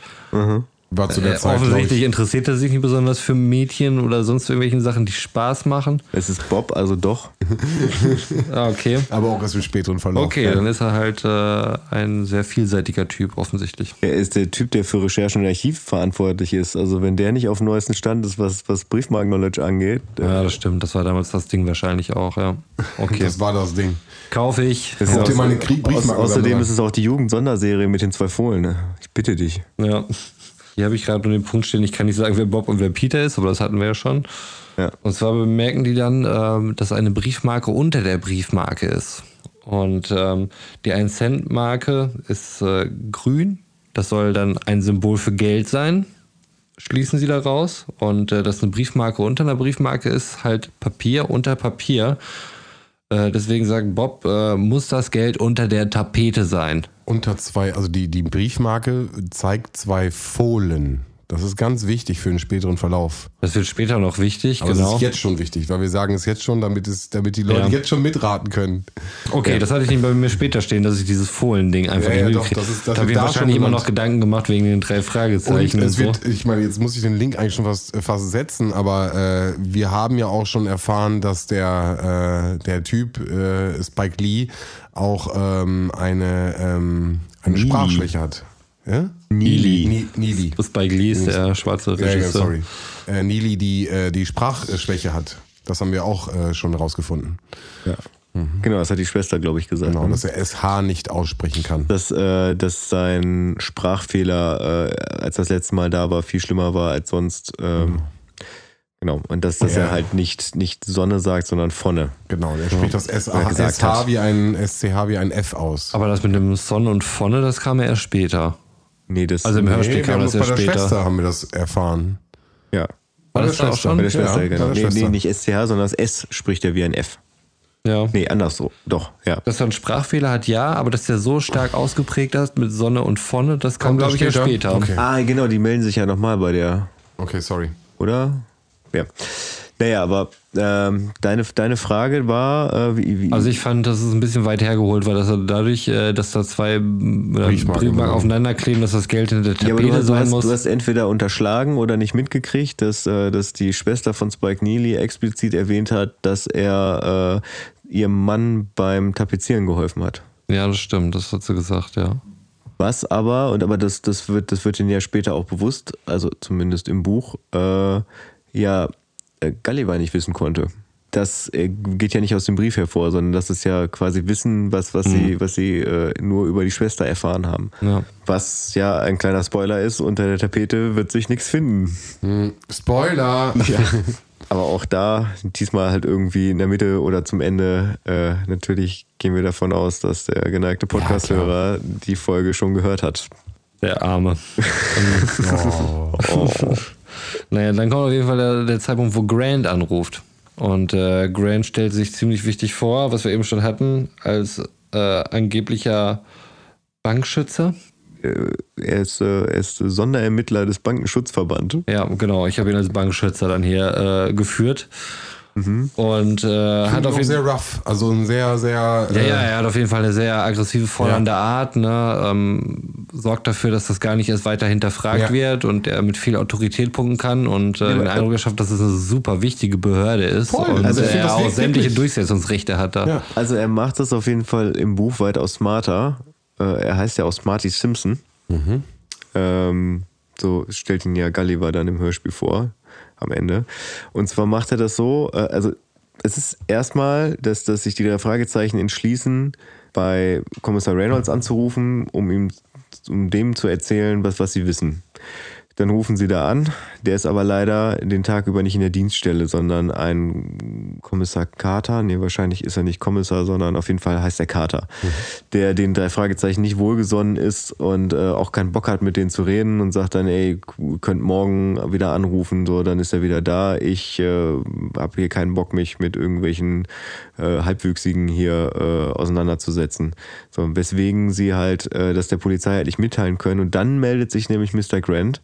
War zu der Äh, Zeit, offensichtlich ich. interessiert er sich nicht besonders für Mädchen oder sonst irgendwelchen Sachen, die Spaß machen. Es ist Bob, also doch. Ah, okay. Aber auch erst im späteren Verlauf. Okay, dann ist er halt äh, ein sehr vielseitiger Typ, offensichtlich. Er ist der Typ, der für Recherchen und Archiv verantwortlich ist. Also wenn der nicht auf dem neuesten Stand ist, was, was Briefmarken-Knowledge angeht, äh, Ja, das stimmt. Das war damals das Ding wahrscheinlich auch, ja. Okay. Das war das Ding. Kaufe ich. das ist dir aus- mal eine Krieg- Briefmarken außerdem ist es auch die Jugendsonderserie mit den zwei Fohlen. Ne? Ich bitte dich. Ja. Hier habe ich gerade nur den Punkt stehen, ich kann nicht sagen, wer Bob und wer Peter ist, aber das hatten wir ja schon. Ja. Und zwar bemerken die dann, ähm, dass eine Briefmarke unter der Briefmarke ist. Und ähm, die 1-Cent-Marke ist äh, grün. Das soll dann ein Symbol für Geld sein, schließen sie daraus. Und äh, dass eine Briefmarke unter einer Briefmarke ist, halt Papier unter Papier. Äh, deswegen sagt Bob, äh, muss das Geld unter der Tapete sein. Unter zwei, also die, die Briefmarke zeigt zwei Fohlen. Das ist ganz wichtig für den späteren Verlauf. Das wird später noch wichtig, Aber genau. es ist jetzt schon wichtig, weil wir sagen es jetzt schon, damit, es, damit die Leute Ja. jetzt schon mitraten können. Okay, das hatte ich nicht bei mir später stehen, dass ich dieses Fohlen-Ding einfach Ja, ja, nicht doch, mitkriege. das ist- das da habe ich da wahrscheinlich immer noch. Gedanken gemacht wegen den drei Und Fragezeichen und, es so. wird, ich meine, jetzt muss ich den Link eigentlich schon fast, fast setzen, aber äh, wir haben ja auch schon erfahren, dass der, äh, der Typ, äh, Spike Lee, auch ähm, eine, ähm, eine. Sprachschwäche hat. Ja? Neely. Ni- Neely. Spike Lee ist der schwarze Ja, ja, Regisseur. sorry. Äh, Neely, die äh, die Sprachschwäche hat. Das haben wir auch äh, schon rausgefunden. Ja. Genau, das hat die Schwester, glaube ich, gesagt. Genau, ne? dass er SH nicht aussprechen kann. dass, äh, dass sein Sprachfehler, äh, als das letzte Mal da war, viel schlimmer war als sonst. Ähm, Genau. Und dass, dass Ja. er halt nicht, nicht Sonne sagt, sondern Vonne. Genau, er spricht das SH, gesagt SH hat. wie ein SCH wie ein F aus. Aber das mit dem Son und Vonne, das kam ja erst später. Nee, das. Also im Hörspiel wir kam haben das das ja bei der später. Schwester haben wir das erfahren. ja. War das der da auch schon? Bei der Schwester, Ja, genau. der Nee, Schwester. nee, nicht SCH, sondern das S spricht er wie ein F. Ja. Nee, anders so. Doch, ja. Dass er einen Sprachfehler hat, ja, aber dass der so stark ausgeprägt ist mit Sonne und Vonne, das kam, glaube ich, das erst später? später. Okay. Ah, genau, die melden sich ja nochmal bei der, Okay, sorry. oder? Ja. Naja, aber ähm, deine, deine Frage war, äh, wie, wie Also ich fand, dass es ein bisschen weit hergeholt war, dass er dadurch, äh, dass da zwei äh, Briefmarken, aufeinander kleben, dass das Geld hinter der Ja, aber Tapete du hast, sein hast, muss. du hast entweder unterschlagen oder nicht mitgekriegt, dass, äh, dass die Schwester von Spike Neely explizit erwähnt hat, dass er äh, ihrem Mann beim Tapezieren geholfen hat. ja, das stimmt, das hat sie gesagt, ja. Was aber, und aber das, das wird, das wird ihnen ja später auch bewusst, also zumindest im Buch, äh, ja, äh, Gulliver nicht wissen konnte. Das äh, geht ja nicht aus dem Brief hervor, sondern das ist ja quasi Wissen, was, was sie, was sie äh, nur über die Schwester erfahren haben. Ja. Was ja ein kleiner Spoiler ist, unter der Tapete wird sich nichts finden. Spoiler! Aber auch da, diesmal halt irgendwie in der Mitte oder zum Ende, äh, natürlich gehen wir davon aus, dass der geneigte Podcast-Hörer die Folge schon gehört hat. Der Arme. Oh. Naja, dann kommt auf jeden Fall der, der Zeitpunkt, wo Grant anruft. Und äh, Grant stellt sich ziemlich wichtig vor, was wir eben schon hatten, als äh, angeblicher Bankschützer. Äh, er ist, äh, er ist Sonderermittler des Bankenschutzverbands. Ja, genau. Ich habe ihn als Bankschützer dann hier äh, geführt. Und äh, hat auf Auch jeden sehr rough. Also ein sehr, sehr. Ja, äh, ja, er hat auf jeden Fall eine sehr aggressive, fordernde Art, ne? ähm, sorgt dafür, dass das gar nicht erst weiter hinterfragt Ja. wird und er mit viel Autorität punkten kann und äh, den aber- Eindruck geschafft, dass es eine super wichtige Behörde ist Voll. und Also er auch sämtliche wirklich. Durchsetzungsrechte hat da. Ja. Also er macht das auf jeden Fall im Buch weitaus smarter. Äh, er heißt ja auch Smarty Simpson. Ähm, so stellt ihn ja Gulliver dann im Hörspiel vor, am Ende. Und zwar macht er das so, äh, also es ist erstmal, dass, dass sich die drei Fragezeichen entschließen, bei Kommissar Reynolds anzurufen, um ihm um dem zu erzählen, was, was sie wissen. Dann rufen sie da an. Der ist aber leider den Tag über nicht in der Dienststelle, sondern ein Kommissar Carter. Nee, wahrscheinlich ist er nicht Kommissar, sondern auf jeden Fall heißt er Carter. Der den drei Fragezeichen nicht wohlgesonnen ist und äh, auch keinen Bock hat, mit denen zu reden und sagt dann, ey, ihr könnt morgen wieder anrufen, so, dann ist er wieder da. Ich äh, habe hier keinen Bock, mich mit irgendwelchen äh, Halbwüchsigen hier äh, auseinanderzusetzen. So, weswegen sie halt äh, das der Polizei halt nicht mitteilen können. Und dann meldet sich nämlich Mr. Grant,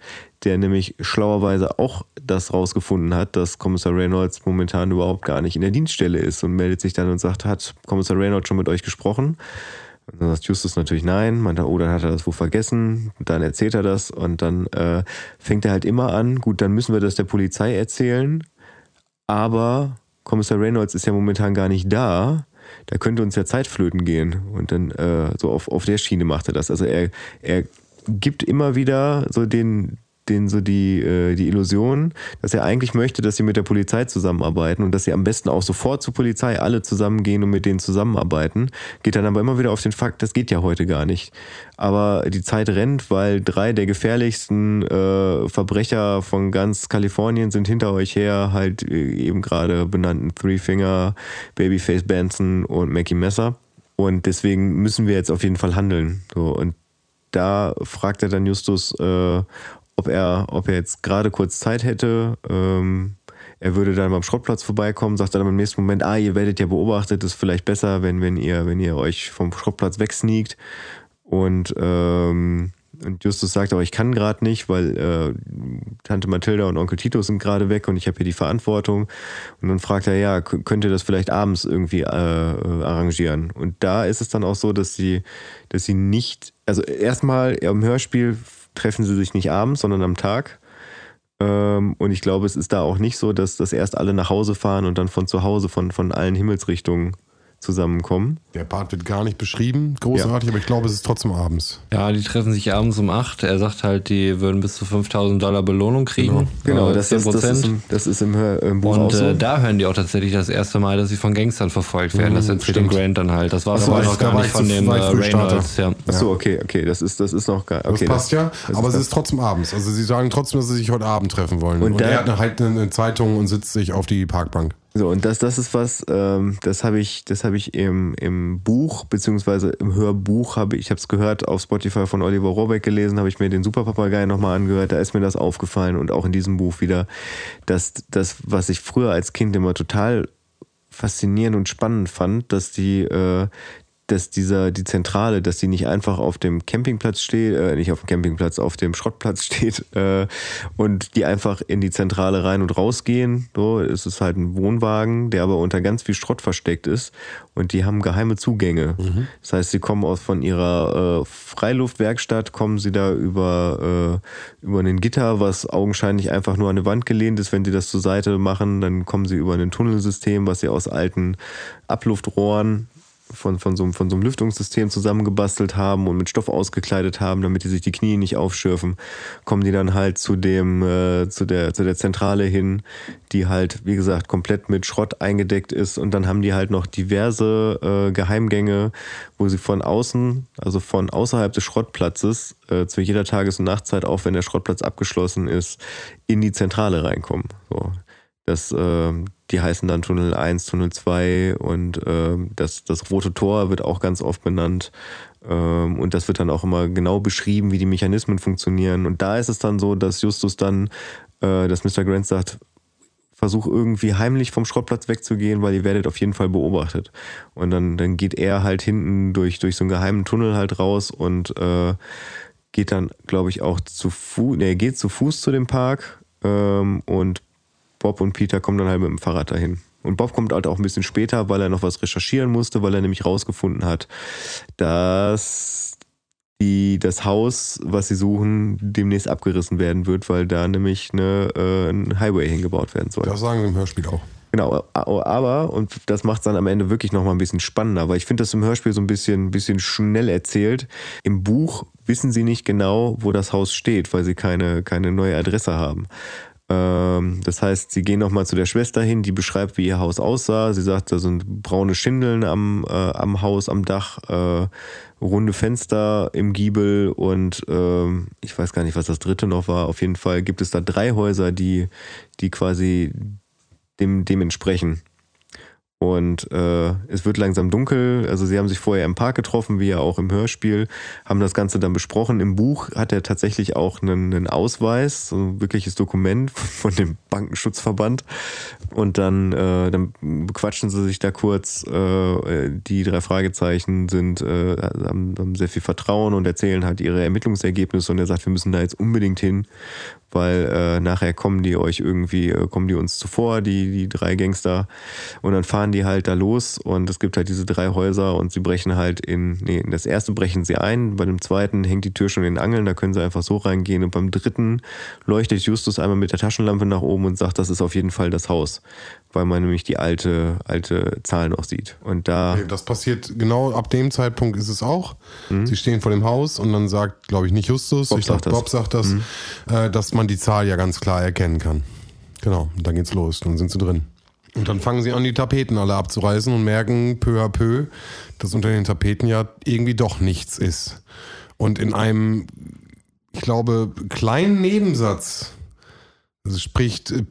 der nämlich schlauerweise auch das rausgefunden hat, dass Kommissar Reynolds momentan überhaupt gar nicht in der Dienststelle ist und meldet sich dann und sagt, hat Kommissar Reynolds schon mit euch gesprochen? Und dann sagt Justus natürlich nein, meint er, oh, dann hat er das wohl vergessen. Dann erzählt er das und dann äh, fängt er halt immer an, gut, dann müssen wir das der Polizei erzählen, aber Kommissar Reynolds ist ja momentan gar nicht da. Da könnte uns ja Zeit flöten gehen. Und dann äh, so auf, auf der Schiene macht er das. Also er, er gibt immer wieder so den, den so die, äh, die Illusion, dass er eigentlich möchte, dass sie mit der Polizei zusammenarbeiten und dass sie am besten auch sofort zur Polizei alle zusammengehen und mit denen zusammenarbeiten. Geht dann aber immer wieder auf den Fakt, das geht ja heute gar nicht. Aber die Zeit rennt, weil drei der gefährlichsten äh, Verbrecher von ganz Kalifornien sind hinter euch her, halt äh, eben gerade benannten Three Finger, Babyface Benson und Mackie Messer. Und deswegen müssen wir jetzt auf jeden Fall handeln. So, und da fragt er dann Justus, äh, ob er, ob er jetzt gerade kurz Zeit hätte. Ähm, er würde dann beim Schrottplatz vorbeikommen, sagt dann im nächsten Moment, ah, ihr werdet ja beobachtet, ist vielleicht besser, wenn, wenn ihr, wenn ihr euch vom Schrottplatz wegsneakt. Und, ähm, und Justus sagt aber, ich kann gerade nicht, weil äh, Tante Mathilda und Onkel Tito sind gerade weg und ich habe hier die Verantwortung. Und dann fragt er, ja, könnt ihr das vielleicht abends irgendwie äh, äh, arrangieren? Und da ist es dann auch so, dass sie, dass sie nicht, also erstmal im Hörspiel treffen sie sich nicht abends, sondern am Tag. Ähm, und ich glaube, es ist da auch nicht so, dass, dass erst alle nach Hause fahren und dann von zu Hause, von, von allen Himmelsrichtungen zusammenkommen. Der Part wird gar nicht beschrieben, großartig, aber ich glaube, es ist trotzdem abends. Ja, die treffen sich abends um 8. Er sagt halt, die würden bis zu 5000 Dollar Belohnung kriegen. Genau, Äh, das, ist, das, ist, im, das ist im, Buch auch Und so. äh, da hören die auch tatsächlich das erste Mal, dass sie von Gangstern verfolgt werden. das erzählt dem stimmt. Grant dann halt. Das war so, aber noch da gar nicht ich von zu- dem äh. Reynolds. Ja. Ach so, okay, okay, das ist, das ist noch gar Das okay, passt ja, das aber ist es ist trotzdem abends. Also sie sagen trotzdem, dass sie sich heute Abend treffen wollen. Und Und, er hat eine, halt eine Zeitung und sitzt sich auf die Parkbank. So, und das, das ist was, ähm, das habe ich, das habe ich im, im Buch, beziehungsweise im Hörbuch, habe ich, habe es gehört, auf Spotify von Oliver Rohrbeck gelesen, habe ich mir den Superpapagei nochmal angehört, da ist mir das aufgefallen und auch in diesem Buch wieder, dass das, was ich früher als Kind immer total faszinierend und spannend fand, dass die, äh, dass dieser, die Zentrale, dass die nicht einfach auf dem Campingplatz steht, äh, nicht auf dem Campingplatz, auf dem Schrottplatz steht äh, und die einfach in die Zentrale rein und rausgehen. So, es ist halt ein Wohnwagen, der aber unter ganz viel Schrott versteckt ist und die haben geheime Zugänge. Das heißt, sie kommen aus von ihrer äh, Freiluftwerkstatt, kommen sie da über, äh, über ein Gitter, was augenscheinlich einfach nur an eine Wand gelehnt ist. Wenn sie das zur Seite machen, dann kommen sie über ein Tunnelsystem, was sie aus alten Abluftrohren von, von, so, von so einem Lüftungssystem zusammengebastelt haben und mit Stoff ausgekleidet haben, damit die sich die Knie nicht aufschürfen, kommen die dann halt zu dem, äh, zu der, zu der Zentrale hin, die halt, wie gesagt, komplett mit Schrott eingedeckt ist und dann haben die halt noch diverse äh, Geheimgänge, wo sie von außen, also von außerhalb des Schrottplatzes, äh, zu jeder Tages- und Nachtzeit, auch wenn der Schrottplatz abgeschlossen ist, in die Zentrale reinkommen. So. Das, ähm, die heißen dann Tunnel 1, Tunnel 2 und ähm, das, das rote Tor wird auch ganz oft benannt. Ähm, und das wird dann auch immer genau beschrieben, wie die Mechanismen funktionieren. Und da ist es dann so, dass Justus dann, äh, dass Mr. Grant sagt, versuch irgendwie heimlich vom Schrottplatz wegzugehen, weil ihr werdet auf jeden Fall beobachtet. Und dann, dann geht er halt hinten durch, durch so einen geheimen Tunnel halt raus und äh, geht dann, glaube ich, auch zu Fuß, ne, er geht zu Fuß zu dem Park ähm, und Bob und Peter kommen dann halt mit dem Fahrrad dahin. Und Bob kommt halt auch ein bisschen später, weil er noch was recherchieren musste, weil er nämlich rausgefunden hat, dass die, das Haus, was sie suchen, demnächst abgerissen werden wird, weil da nämlich eine, äh, ein Highway hingebaut werden soll. Das sagen sie im Hörspiel auch. Genau, aber, und das macht es dann am Ende wirklich nochmal ein bisschen spannender, weil ich finde das im Hörspiel so ein bisschen, bisschen schnell erzählt. Im Buch wissen sie nicht genau, wo das Haus steht, weil sie keine, keine neue Adresse haben. Ähm, das heißt, sie gehen nochmal zu der Schwester hin, die beschreibt, wie ihr Haus aussah. Sie sagt, da sind braune Schindeln am, äh, am Haus, am Dach, äh, runde Fenster im Giebel und ähm, ich weiß gar nicht, was das dritte noch war. Auf jeden Fall gibt es da drei Häuser, die, die quasi dem, dem entsprechen. Und äh, es wird langsam dunkel. Also sie haben sich vorher im Park getroffen, wie ja auch im Hörspiel, haben das Ganze dann besprochen. Im Buch hat er tatsächlich auch einen, einen Ausweis, so ein wirkliches Dokument von dem Bankenschutzverband. Und dann, äh, dann bequatschen sie sich da kurz. Äh, die drei Fragezeichen sind, äh, haben, haben sehr viel Vertrauen und erzählen halt ihre Ermittlungsergebnisse. Und er sagt, wir müssen da jetzt unbedingt hin, weil äh, nachher kommen die euch irgendwie, äh, kommen die uns zuvor, die, die drei Gangster. Und dann fahren die halt da los und es gibt halt diese drei Häuser und sie brechen halt in, nee, in das erste brechen sie ein, bei dem zweiten hängt die Tür schon in den Angeln, da können sie einfach so reingehen und beim dritten leuchtet Justus einmal mit der Taschenlampe nach oben und sagt, das ist auf jeden Fall das Haus, weil man nämlich die alte, alte Zahl noch sieht. Und da, Das passiert genau ab dem Zeitpunkt ist es auch. Sie stehen vor dem Haus und dann sagt, glaube ich, nicht Justus, Bob ich glaube, sagt das. Bob sagt das, äh, dass man die Zahl ja ganz klar erkennen kann. Genau, und dann geht's los, dann sind sie drin. Und dann fangen sie an, die Tapeten alle abzureißen und merken peu à peu, dass unter den Tapeten ja irgendwie doch nichts ist. Und in einem, ich glaube, kleinen Nebensatz also spricht äh,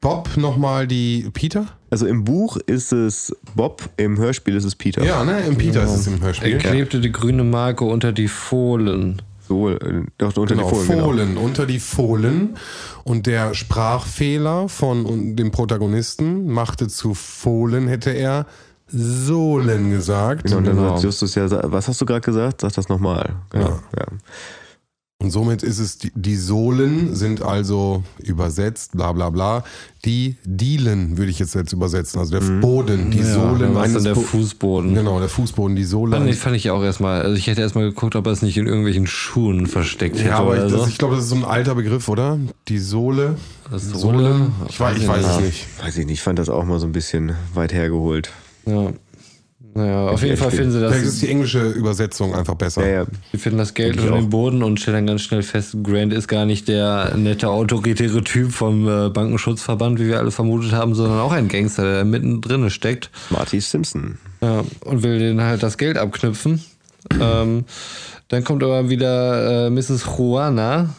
Bob nochmal die Peter? also im Buch ist es Bob, im Hörspiel ist es Peter. Ja, ne? Im Peter ist es im Er Hörspiel. klebte die grüne Marke unter die Fohlen. So, äh, doch, unter Genau, die Fohlen. Fohlen, unter die Fohlen. Und der Sprachfehler von dem Protagonisten machte zu Fohlen, hätte er Sohlen gesagt. Genau, und dann Genau. sagt Justus ja, was hast du gerade gesagt? Sag das nochmal. Genau, ja. Und somit ist es, die, die Sohlen sind also übersetzt, bla bla bla. Die Dielen würde ich jetzt jetzt übersetzen, also der Boden, die Ja, Sohlen dann der Bo- Fußboden. Genau, der Fußboden, die Sohle. Fand ich, fand ich auch erstmal, also ich hätte erstmal geguckt, ob er es nicht in irgendwelchen Schuhen versteckt hätte ja, aber oder ich, so. das, ich glaube, das ist so ein alter Begriff, oder? Die Sohle. Sohle? Ich weiß, ich weiß es nicht. Weiß ich nicht, ich fand das auch mal so ein bisschen weit hergeholt. Ja. Naja, auf jeden Fall finden sie das. Vielleicht ist die englische Übersetzung einfach besser. Ja, ja. Sie finden das Geld unter den Boden und stellen dann ganz schnell fest, Grant ist gar nicht der nette, autoritäre Typ vom äh, Bankenschutzverband, wie wir alle vermutet haben, sondern auch ein Gangster, der mittendrin steckt Marty Simpson. ja, und will den halt das Geld abknüpfen. ähm, dann kommt aber wieder äh, Mrs. Juana,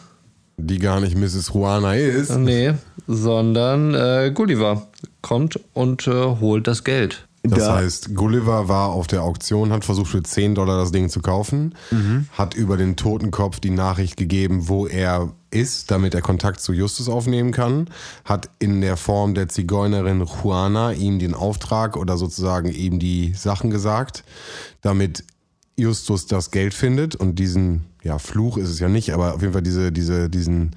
Die gar nicht Mrs. Juana ist. nee, sondern äh, Gulliver kommt und äh, holt das Geld. Das Da- heißt, Gulliver war auf der Auktion, hat versucht für 10 Dollar das Ding zu kaufen, hat über den Totenkopf die Nachricht gegeben, wo er ist, damit er Kontakt zu Justus aufnehmen kann, hat in der Form der Zigeunerin Juana ihm den Auftrag oder sozusagen ihm die Sachen gesagt, damit Justus das Geld findet. Und diesen, ja, Fluch ist es ja nicht, aber auf jeden Fall diese, diese, diesen,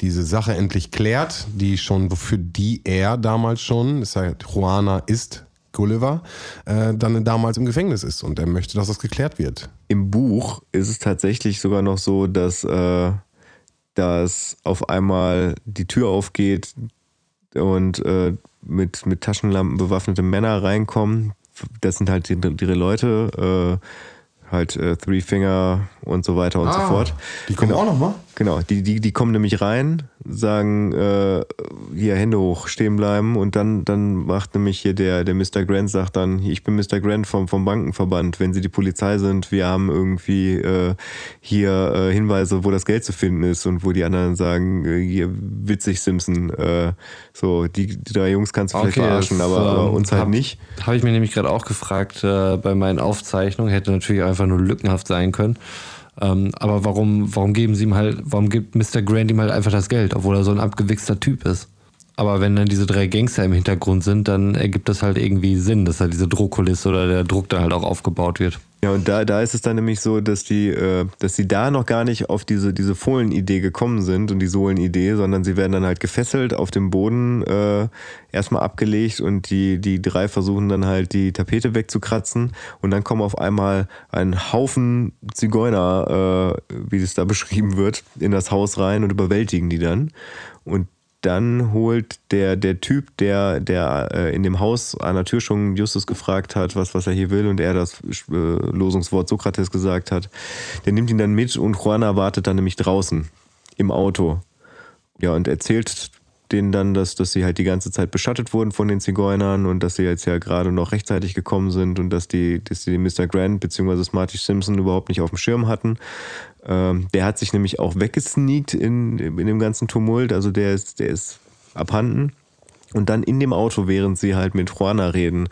diese Sache endlich klärt, die schon, für die er damals schon, das heißt, Juana ist Gulliver, äh, dann damals im Gefängnis ist und er möchte, dass das geklärt wird. Im Buch ist es tatsächlich sogar noch so, dass, äh, dass auf einmal die Tür aufgeht und äh, mit, mit Taschenlampen bewaffnete Männer reinkommen. Das sind halt ihre Leute, äh, halt äh, Three Finger und so weiter und so fort. Die kommen Genau. auch nochmal? Genau, die, die, die kommen nämlich rein, sagen, äh, hier Hände hoch, stehen bleiben und dann, dann macht nämlich hier der, der Mr. Grant sagt dann, ich bin Mr. Grant vom, vom Bankenverband, wenn Sie die Polizei sind, wir haben irgendwie äh, hier äh, Hinweise, wo das Geld zu finden ist und wo die anderen sagen, äh, hier witzig Simpson, äh, so, die, die drei Jungs kannst du vielleicht verarschen, das, aber, aber ähm, uns halt hab- nicht. Habe ich mir nämlich gerade auch gefragt äh, bei meinen Aufzeichnungen. Hätte natürlich einfach nur lückenhaft sein können. Ähm, aber warum, warum geben sie ihm halt, warum gibt Mr. Grant ihm halt einfach das Geld, obwohl er so ein abgewichster Typ ist? Aber wenn dann diese drei Gangster im Hintergrund sind, dann ergibt das halt irgendwie Sinn, dass halt diese Druckkulisse oder der Druck dann halt auch aufgebaut wird. Ja, und da, da ist es dann nämlich so, dass die, äh, dass sie da noch gar nicht auf diese, diese Fohlen-Idee gekommen sind und die Sohlen-Idee, sondern sie werden dann halt gefesselt auf dem Boden äh, erstmal abgelegt und die, die drei versuchen dann halt die Tapete wegzukratzen und dann kommen auf einmal ein Haufen Zigeuner, äh, wie es da beschrieben wird, in das Haus rein und überwältigen die dann. Und dann holt der, der Typ, der, der äh, in dem Haus an der Tür schon Justus gefragt hat, was, was er hier will, und er das äh, Losungswort Sokrates gesagt hat, der nimmt ihn dann mit und Juana wartet dann nämlich draußen im Auto. Ja, und erzählt denen dann, dass, dass sie halt die ganze Zeit beschattet wurden von den Zigeunern und dass sie jetzt ja gerade noch rechtzeitig gekommen sind und dass die, dass die Mr. Grant bzw. Smarty Simpson überhaupt nicht auf dem Schirm hatten. Ähm, der hat sich nämlich auch weggesneakt in, in dem ganzen Tumult, also der ist, der ist abhanden. Und dann in dem Auto, während sie halt mit Juana reden,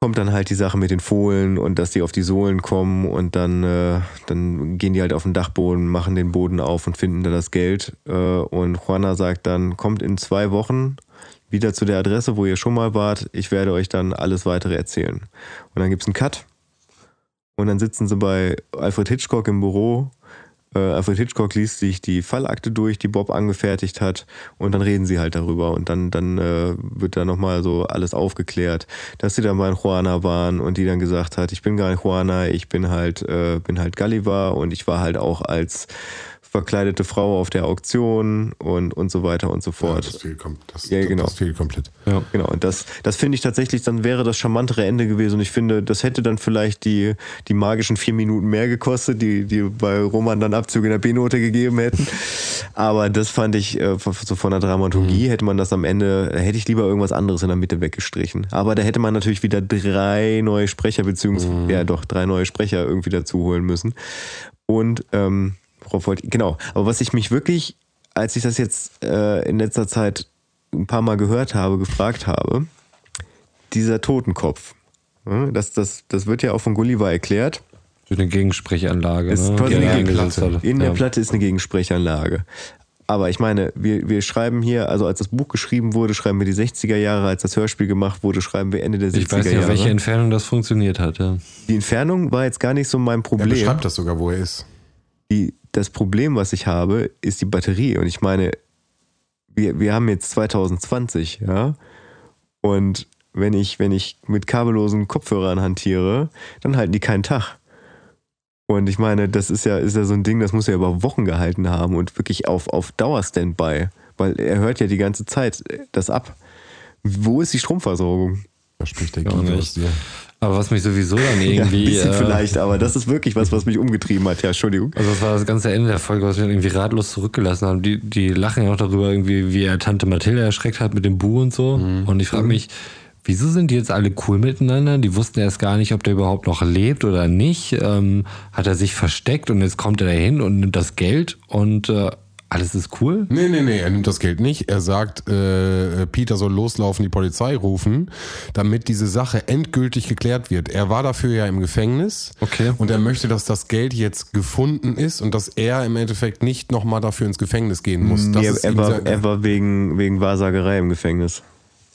kommt dann halt die Sache mit den Fohlen und dass die auf die Sohlen kommen und dann, äh, dann gehen die halt auf den Dachboden, machen den Boden auf und finden da das Geld. Äh, und Juana sagt dann, kommt in zwei Wochen wieder zu der Adresse, wo ihr schon mal wart. Ich werde euch dann alles weitere erzählen. Und dann gibt's einen Cut. Und dann sitzen sie bei Alfred Hitchcock im Büro. Äh, Alfred Hitchcock liest sich die Fallakte durch, die Bob angefertigt hat, und dann reden sie halt darüber. Und dann, dann äh, wird da nochmal so alles aufgeklärt, dass sie dann bei Juana waren und die dann gesagt hat, ich bin gar nicht Juana, ich bin halt, äh, bin halt Gulliver und ich war halt auch als verkleidete Frau auf der Auktion und, und so weiter und so Ja, fort. das fehlt, kom das, Ja, genau. das fehlt komplett. Ja. Genau, und das, das finde ich tatsächlich, dann wäre das charmantere Ende gewesen. Und ich finde, das hätte dann vielleicht die, die magischen vier Minuten mehr gekostet, die, die bei Roman dann Abzüge in der B-Note gegeben hätten. Aber das fand ich, äh, so von der Dramaturgie hätte man das am Ende, da hätte ich lieber irgendwas anderes in der Mitte weggestrichen. Aber da hätte man natürlich wieder drei neue Sprecher, beziehungsweise, ja doch, drei neue Sprecher irgendwie dazu holen müssen. Und, ähm, worauf wollte ich, genau. Aber was ich mich wirklich, als ich das jetzt äh, in letzter Zeit ein paar Mal gehört habe, gefragt habe, dieser Totenkopf. ja, Das, das, das wird ja auch von Gulliver erklärt. Eine Gegensprechanlage. Ist ne? quasi er eine eingesetzt Platte. hat. In der Ja. Platte ist eine Gegensprechanlage. Aber ich meine, wir, wir schreiben hier, also als das Buch geschrieben wurde, schreiben wir die 60er Jahre, als das Hörspiel gemacht wurde, schreiben wir Ende der 60er Ich weiß nicht, Jahre. welche Entfernung das funktioniert hat. Ja. Die Entfernung war jetzt gar nicht so mein Er Problem. beschreibt das sogar, wo er ist. die, das Problem, was ich habe, ist die Batterie. Und ich meine, wir, wir haben jetzt 2020, ja. Und wenn ich, wenn ich mit kabellosen Kopfhörern hantiere, dann halten die keinen Tag. Und ich meine, das ist ja, ist ja so ein Ding, das muss ja über Wochen gehalten haben und wirklich auf, auf Dauer-Standby. Weil er hört ja die ganze Zeit das ab. Wo ist die Stromversorgung? Da spricht der nicht. aus dir. Aber was mich sowieso dann irgendwie. Ja, ein bisschen äh, vielleicht, aber das ist wirklich was, was mich umgetrieben hat. Ja, Entschuldigung. Also das war das ganze Ende der Folge, was wir irgendwie ratlos zurückgelassen haben. Die, die lachen ja auch darüber, irgendwie, wie er Tante Mathilde erschreckt hat mit dem Bu und so. Und ich frage mich, wieso sind die jetzt alle cool miteinander? Die wussten erst gar nicht, ob der überhaupt noch lebt oder nicht. Ähm, hat er sich versteckt und jetzt kommt er dahin und nimmt das Geld und äh, alles ist cool? Nee, nee, nee, er nimmt das Geld nicht. Er sagt, äh, Peter soll loslaufen, die Polizei rufen, damit diese Sache endgültig geklärt wird. Er war dafür ja im Gefängnis. Okay. Und er möchte, dass das Geld jetzt gefunden ist und dass er im Endeffekt nicht nochmal dafür ins Gefängnis gehen muss. Das Nee, ist er war, er war wegen, wegen Wahrsagerei im Gefängnis.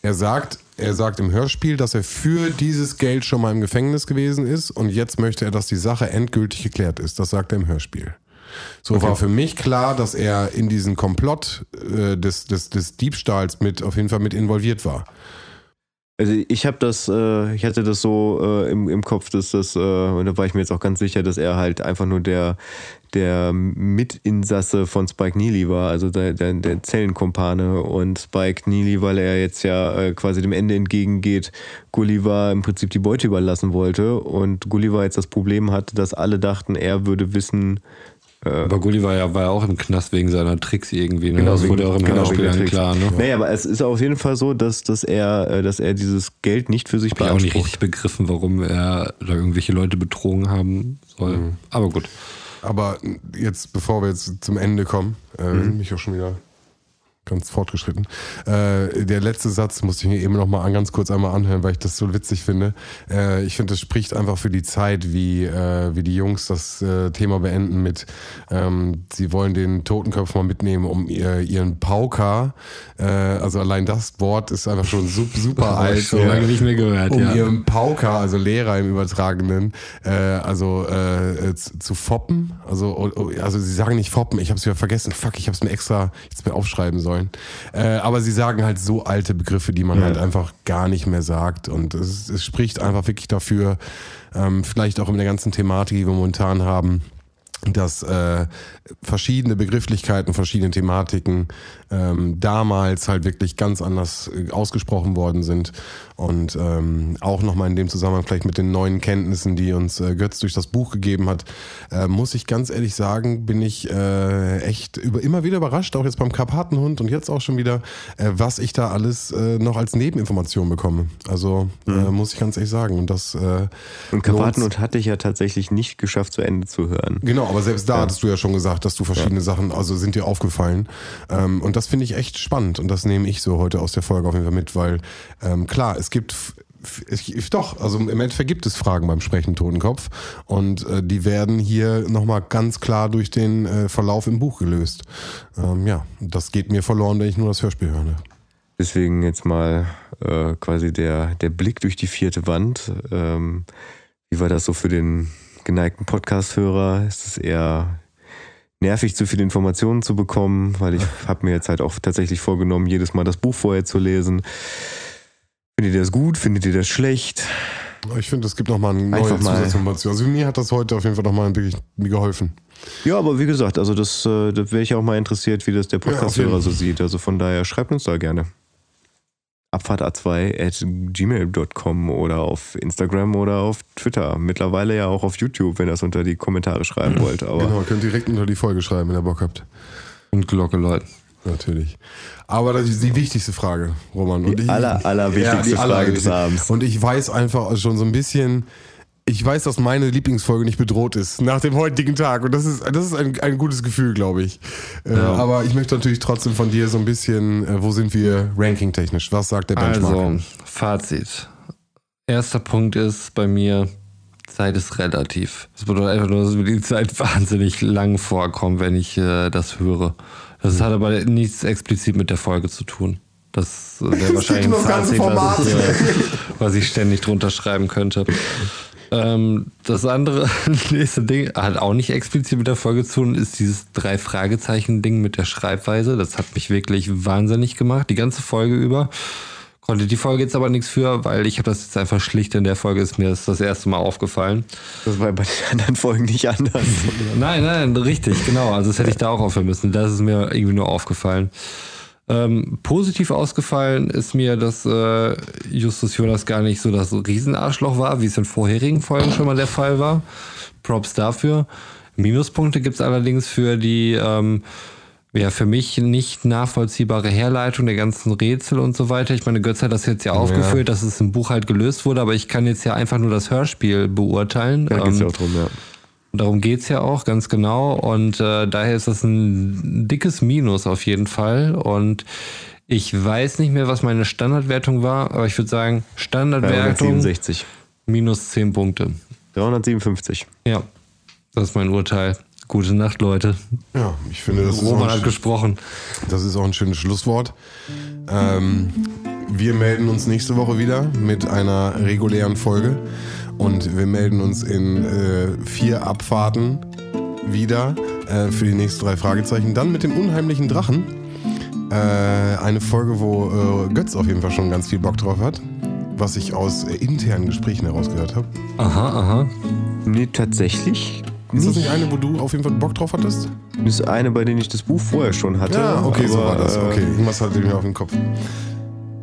Er sagt, er sagt im Hörspiel, dass er für dieses Geld schon mal im Gefängnis gewesen ist und jetzt möchte er, dass die Sache endgültig geklärt ist. Das sagt er im Hörspiel. So war für mich klar, dass er in diesen Komplott äh, des, des, des Diebstahls mit auf jeden Fall mit involviert war. Also ich habe das, äh, ich hatte das so äh, im, im Kopf, dass das, äh, und da war ich mir jetzt auch ganz sicher, dass er halt einfach nur der, der Mitinsasse von Spike Neely war, also der, der, der Zellenkumpane und Spike Neely, weil er jetzt ja äh, quasi dem Ende entgegengeht, Gulliver im Prinzip die Beute überlassen wollte. Und Gulliver jetzt das Problem hatte, dass alle dachten, er würde wissen, Aber Gulliver ja, war ja auch im Knast wegen seiner Tricks irgendwie. Ne? Genau, das wegen- wurde auch im genau, Hörspiel wegen klar. Ne? Naja, aber es ist auf jeden Fall so, dass, dass, er, äh, dass er dieses Geld nicht für sich Ich habe auch nicht beansprucht. richtig begriffen, warum er da irgendwelche Leute betrogen haben soll. Mhm. Aber gut. Aber jetzt, bevor wir jetzt zum Ende kommen, äh, sind mich auch schon wieder ganz fortgeschritten. Äh, der letzte Satz musste ich mir eben noch mal an, ganz kurz einmal anhören, weil ich das so witzig finde. Äh, ich finde, das spricht einfach für die Zeit, wie, äh, wie die Jungs das äh, Thema beenden mit, ähm, sie wollen den Totenkopf mal mitnehmen, um ihr, ihren Pauker, äh, also allein das Wort ist einfach schon super, super alt. schon lange nicht mehr gehört, um ja. ihren Pauker, also Lehrer im Übertragenen, äh, also äh, äh, zu, zu foppen. Also, also sie sagen nicht foppen, ich habe es wieder vergessen. Fuck, ich habe es mir extra jetzt mir aufschreiben sollen. Äh, aber sie sagen halt so alte Begriffe, die man halt einfach gar nicht mehr sagt. Und es, es spricht einfach wirklich dafür, ähm, vielleicht auch in der ganzen Thematik, die wir momentan haben, dass äh, verschiedene Begrifflichkeiten, verschiedene Thematiken ähm, damals halt wirklich ganz anders äh, ausgesprochen worden sind und ähm, auch nochmal in dem Zusammenhang vielleicht mit den neuen Kenntnissen, die uns äh, Götz durch das Buch gegeben hat, äh, muss ich ganz ehrlich sagen, bin ich äh, echt über, immer wieder überrascht, auch jetzt beim Karpatenhund und jetzt auch schon wieder, äh, was ich da alles äh, noch als Nebeninformation bekomme. Also äh, muss ich ganz ehrlich sagen und das äh, Und. Karpatenhund hatte ich ja tatsächlich nicht geschafft, zu Ende zu hören. Genau, aber selbst da hattest du ja schon gesagt, dass du verschiedene Sachen, also sind dir aufgefallen. Ähm, und das finde ich echt spannend und das nehme ich so heute aus der Folge auf jeden Fall mit, weil ähm, klar, es gibt es, doch, also im Endeffekt gibt es Fragen beim sprechenden Totenkopf und äh, die werden hier nochmal ganz klar durch den äh, Verlauf im Buch gelöst. Ähm, ja, das geht mir verloren, wenn ich nur das Hörspiel höre. Ne? Deswegen jetzt mal äh, quasi der, der Blick durch die vierte Wand. Ähm, wie war das so für den geneigten Podcast-Hörer? Ist es eher nervig, zu viele Informationen zu bekommen? Weil ich habe mir jetzt halt auch tatsächlich vorgenommen, jedes Mal das Buch vorher zu lesen. Findet ihr das gut? Findet ihr das schlecht? Ich finde, es gibt nochmal eine neue Einfach Zusatzinformation. Also mir hat das heute auf jeden Fall nochmal wirklich geholfen. Ja, aber wie gesagt, also das, äh, da wäre ich auch mal interessiert, wie das der Ja, Podcast-Hörer Fall. so sieht. Also von daher schreibt uns da gerne. Abfahrt-A2 at gmail.com oder auf Instagram oder auf Twitter. Mittlerweile ja auch auf YouTube, wenn ihr das unter die Kommentare schreiben wollt. Aber Genau, könnt direkt unter die Folge schreiben, wenn ihr Bock habt. Und Glocke läuten. Natürlich. Aber das ist die wichtigste Frage, Roman. Und Die aller, allerwichtigste die Frage des allerwichtigste. Abends. Und ich weiß einfach schon so ein bisschen, ich weiß, dass meine Lieblingsfolge nicht bedroht ist nach dem heutigen Tag. Und das ist, das ist ein, ein gutes Gefühl, glaube ich. Äh, Aber ich möchte natürlich trotzdem von dir so ein bisschen, äh, wo sind wir ranking-technisch? Was sagt der Benchmark? Also, Fazit. Erster Punkt ist bei mir, Zeit ist relativ. Das bedeutet einfach nur, dass mir die Zeit wahnsinnig lang vorkommt, wenn ich äh, das höre. Das hat aber nichts explizit mit der Folge zu tun. Das äh, wäre wahrscheinlich ein das ganze Fazit, was ich, äh, was ich ständig drunter schreiben könnte. Ähm, das andere, nächste Ding, hat auch nicht explizit mit der Folge zu tun, ist dieses Drei-Fragezeichen-Ding mit der Schreibweise. Das hat mich wirklich wahnsinnig gemacht, die ganze Folge über. Konnte die Folge jetzt aber nichts für, weil ich habe das jetzt einfach schlicht in der Folge, ist mir das das erste Mal aufgefallen. das war bei den anderen Folgen nicht anders. Nein, nein, richtig, genau. Also das hätte ich da auch aufhören müssen. Das ist mir irgendwie nur aufgefallen. Ähm, positiv ausgefallen ist mir, dass äh, Justus Jonas gar nicht so das Riesenarschloch war, wie es in vorherigen Folgen schon mal der Fall war. Props dafür. Minuspunkte gibt es allerdings für die ähm, ja, für mich nicht nachvollziehbare Herleitung der ganzen Rätsel und so weiter. Ich meine, Götz hat das jetzt ja aufgeführt, ja. dass es im Buch halt gelöst wurde, aber ich kann jetzt ja einfach nur das Hörspiel beurteilen. Da geht's ja ähm, auch drum, ja. Darum geht's ja auch ganz genau. Und äh, daher ist das ein dickes Minus auf jeden Fall. Und ich weiß nicht mehr, was meine Standardwertung war, aber ich würde sagen, Standardwertung 367. minus 10 Punkte. 357. Ja, das ist mein Urteil. Gute Nacht, Leute. Ja, ich finde, das Roman ist hat gesprochen. Das ist auch ein schönes Schlusswort. Ähm, wir melden uns nächste Woche wieder mit einer regulären Folge und wir melden uns in äh, vier Abfahrten wieder äh, für die nächsten drei Fragezeichen. Dann mit dem unheimlichen Drachen. Äh, eine Folge, wo äh, Götz auf jeden Fall schon ganz viel Bock drauf hat, was ich aus internen Gesprächen herausgehört habe. Aha, aha. Nee, tatsächlich ist das nicht eine, wo du auf jeden Fall Bock drauf hattest? Das ist eine, bei der ich das Buch vorher schon hatte. Ja, okay, so war das. Okay, irgendwas hatte ich mir auf dem Kopf.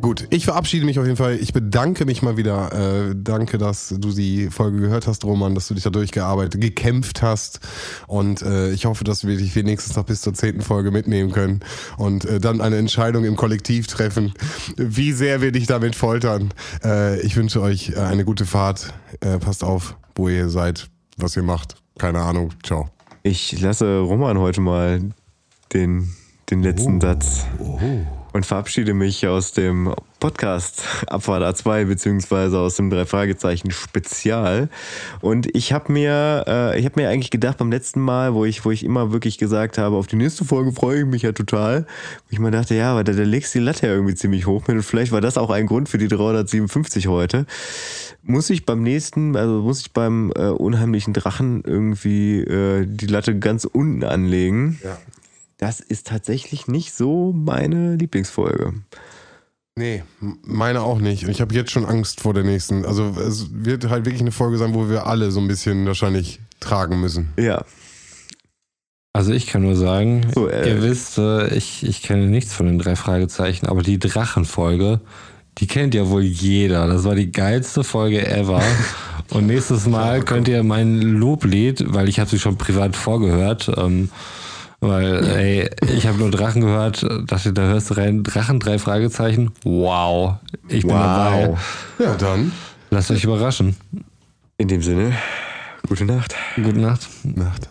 Gut, ich verabschiede mich auf jeden Fall. Ich bedanke mich mal wieder. Äh, danke, dass du die Folge gehört hast, Roman, dass du dich da durchgearbeitet, gekämpft hast. Und äh, ich hoffe, dass wir dich wenigstens noch bis zur zehnten Folge mitnehmen können und äh, dann eine Entscheidung im Kollektiv treffen, wie sehr wir dich damit foltern. Äh, ich wünsche euch äh, eine gute Fahrt. Äh, passt auf, wo ihr seid, was ihr macht. Keine Ahnung. Ciao. Ich lasse Roman heute mal den, den letzten oh. Satz. Oh und verabschiede mich aus dem Podcast Abfahrt A2 beziehungsweise aus dem drei Fragezeichen Spezial. Und ich habe mir, äh, ich habe mir eigentlich gedacht beim letzten Mal, wo ich, wo ich immer wirklich gesagt habe, auf die nächste Folge freue ich mich ja total, wo ich mir dachte, ja, aber da, da legst du die Latte ja irgendwie ziemlich hoch mit und vielleicht war das auch ein Grund für die 357 heute. Muss ich beim nächsten, also muss ich beim äh, unheimlichen Drachen irgendwie äh, die Latte ganz unten anlegen. Ja das ist tatsächlich nicht so meine Lieblingsfolge. Nee, meine auch nicht. Und ich habe jetzt schon Angst vor der nächsten. Also es wird halt wirklich eine Folge sein, wo wir alle so ein bisschen wahrscheinlich tragen müssen. Ja. Also ich kann nur sagen, so, äh, ihr wisst, äh, ich, ich kenne nichts von den drei Fragezeichen, aber die Drachenfolge, die kennt ja wohl jeder. Das war die geilste Folge ever. Und nächstes Mal könnt ihr mein Loblied, weil ich habe sie schon privat vorgehört, ähm, weil, ey, ich habe nur Drachen gehört, dachte, da hörst du rein, Drachen, drei Fragezeichen. Wow, ich bin wow. dabei. Ja, dann. Lasst euch überraschen. In dem Sinne, gute Nacht. Gute Nacht. Nacht.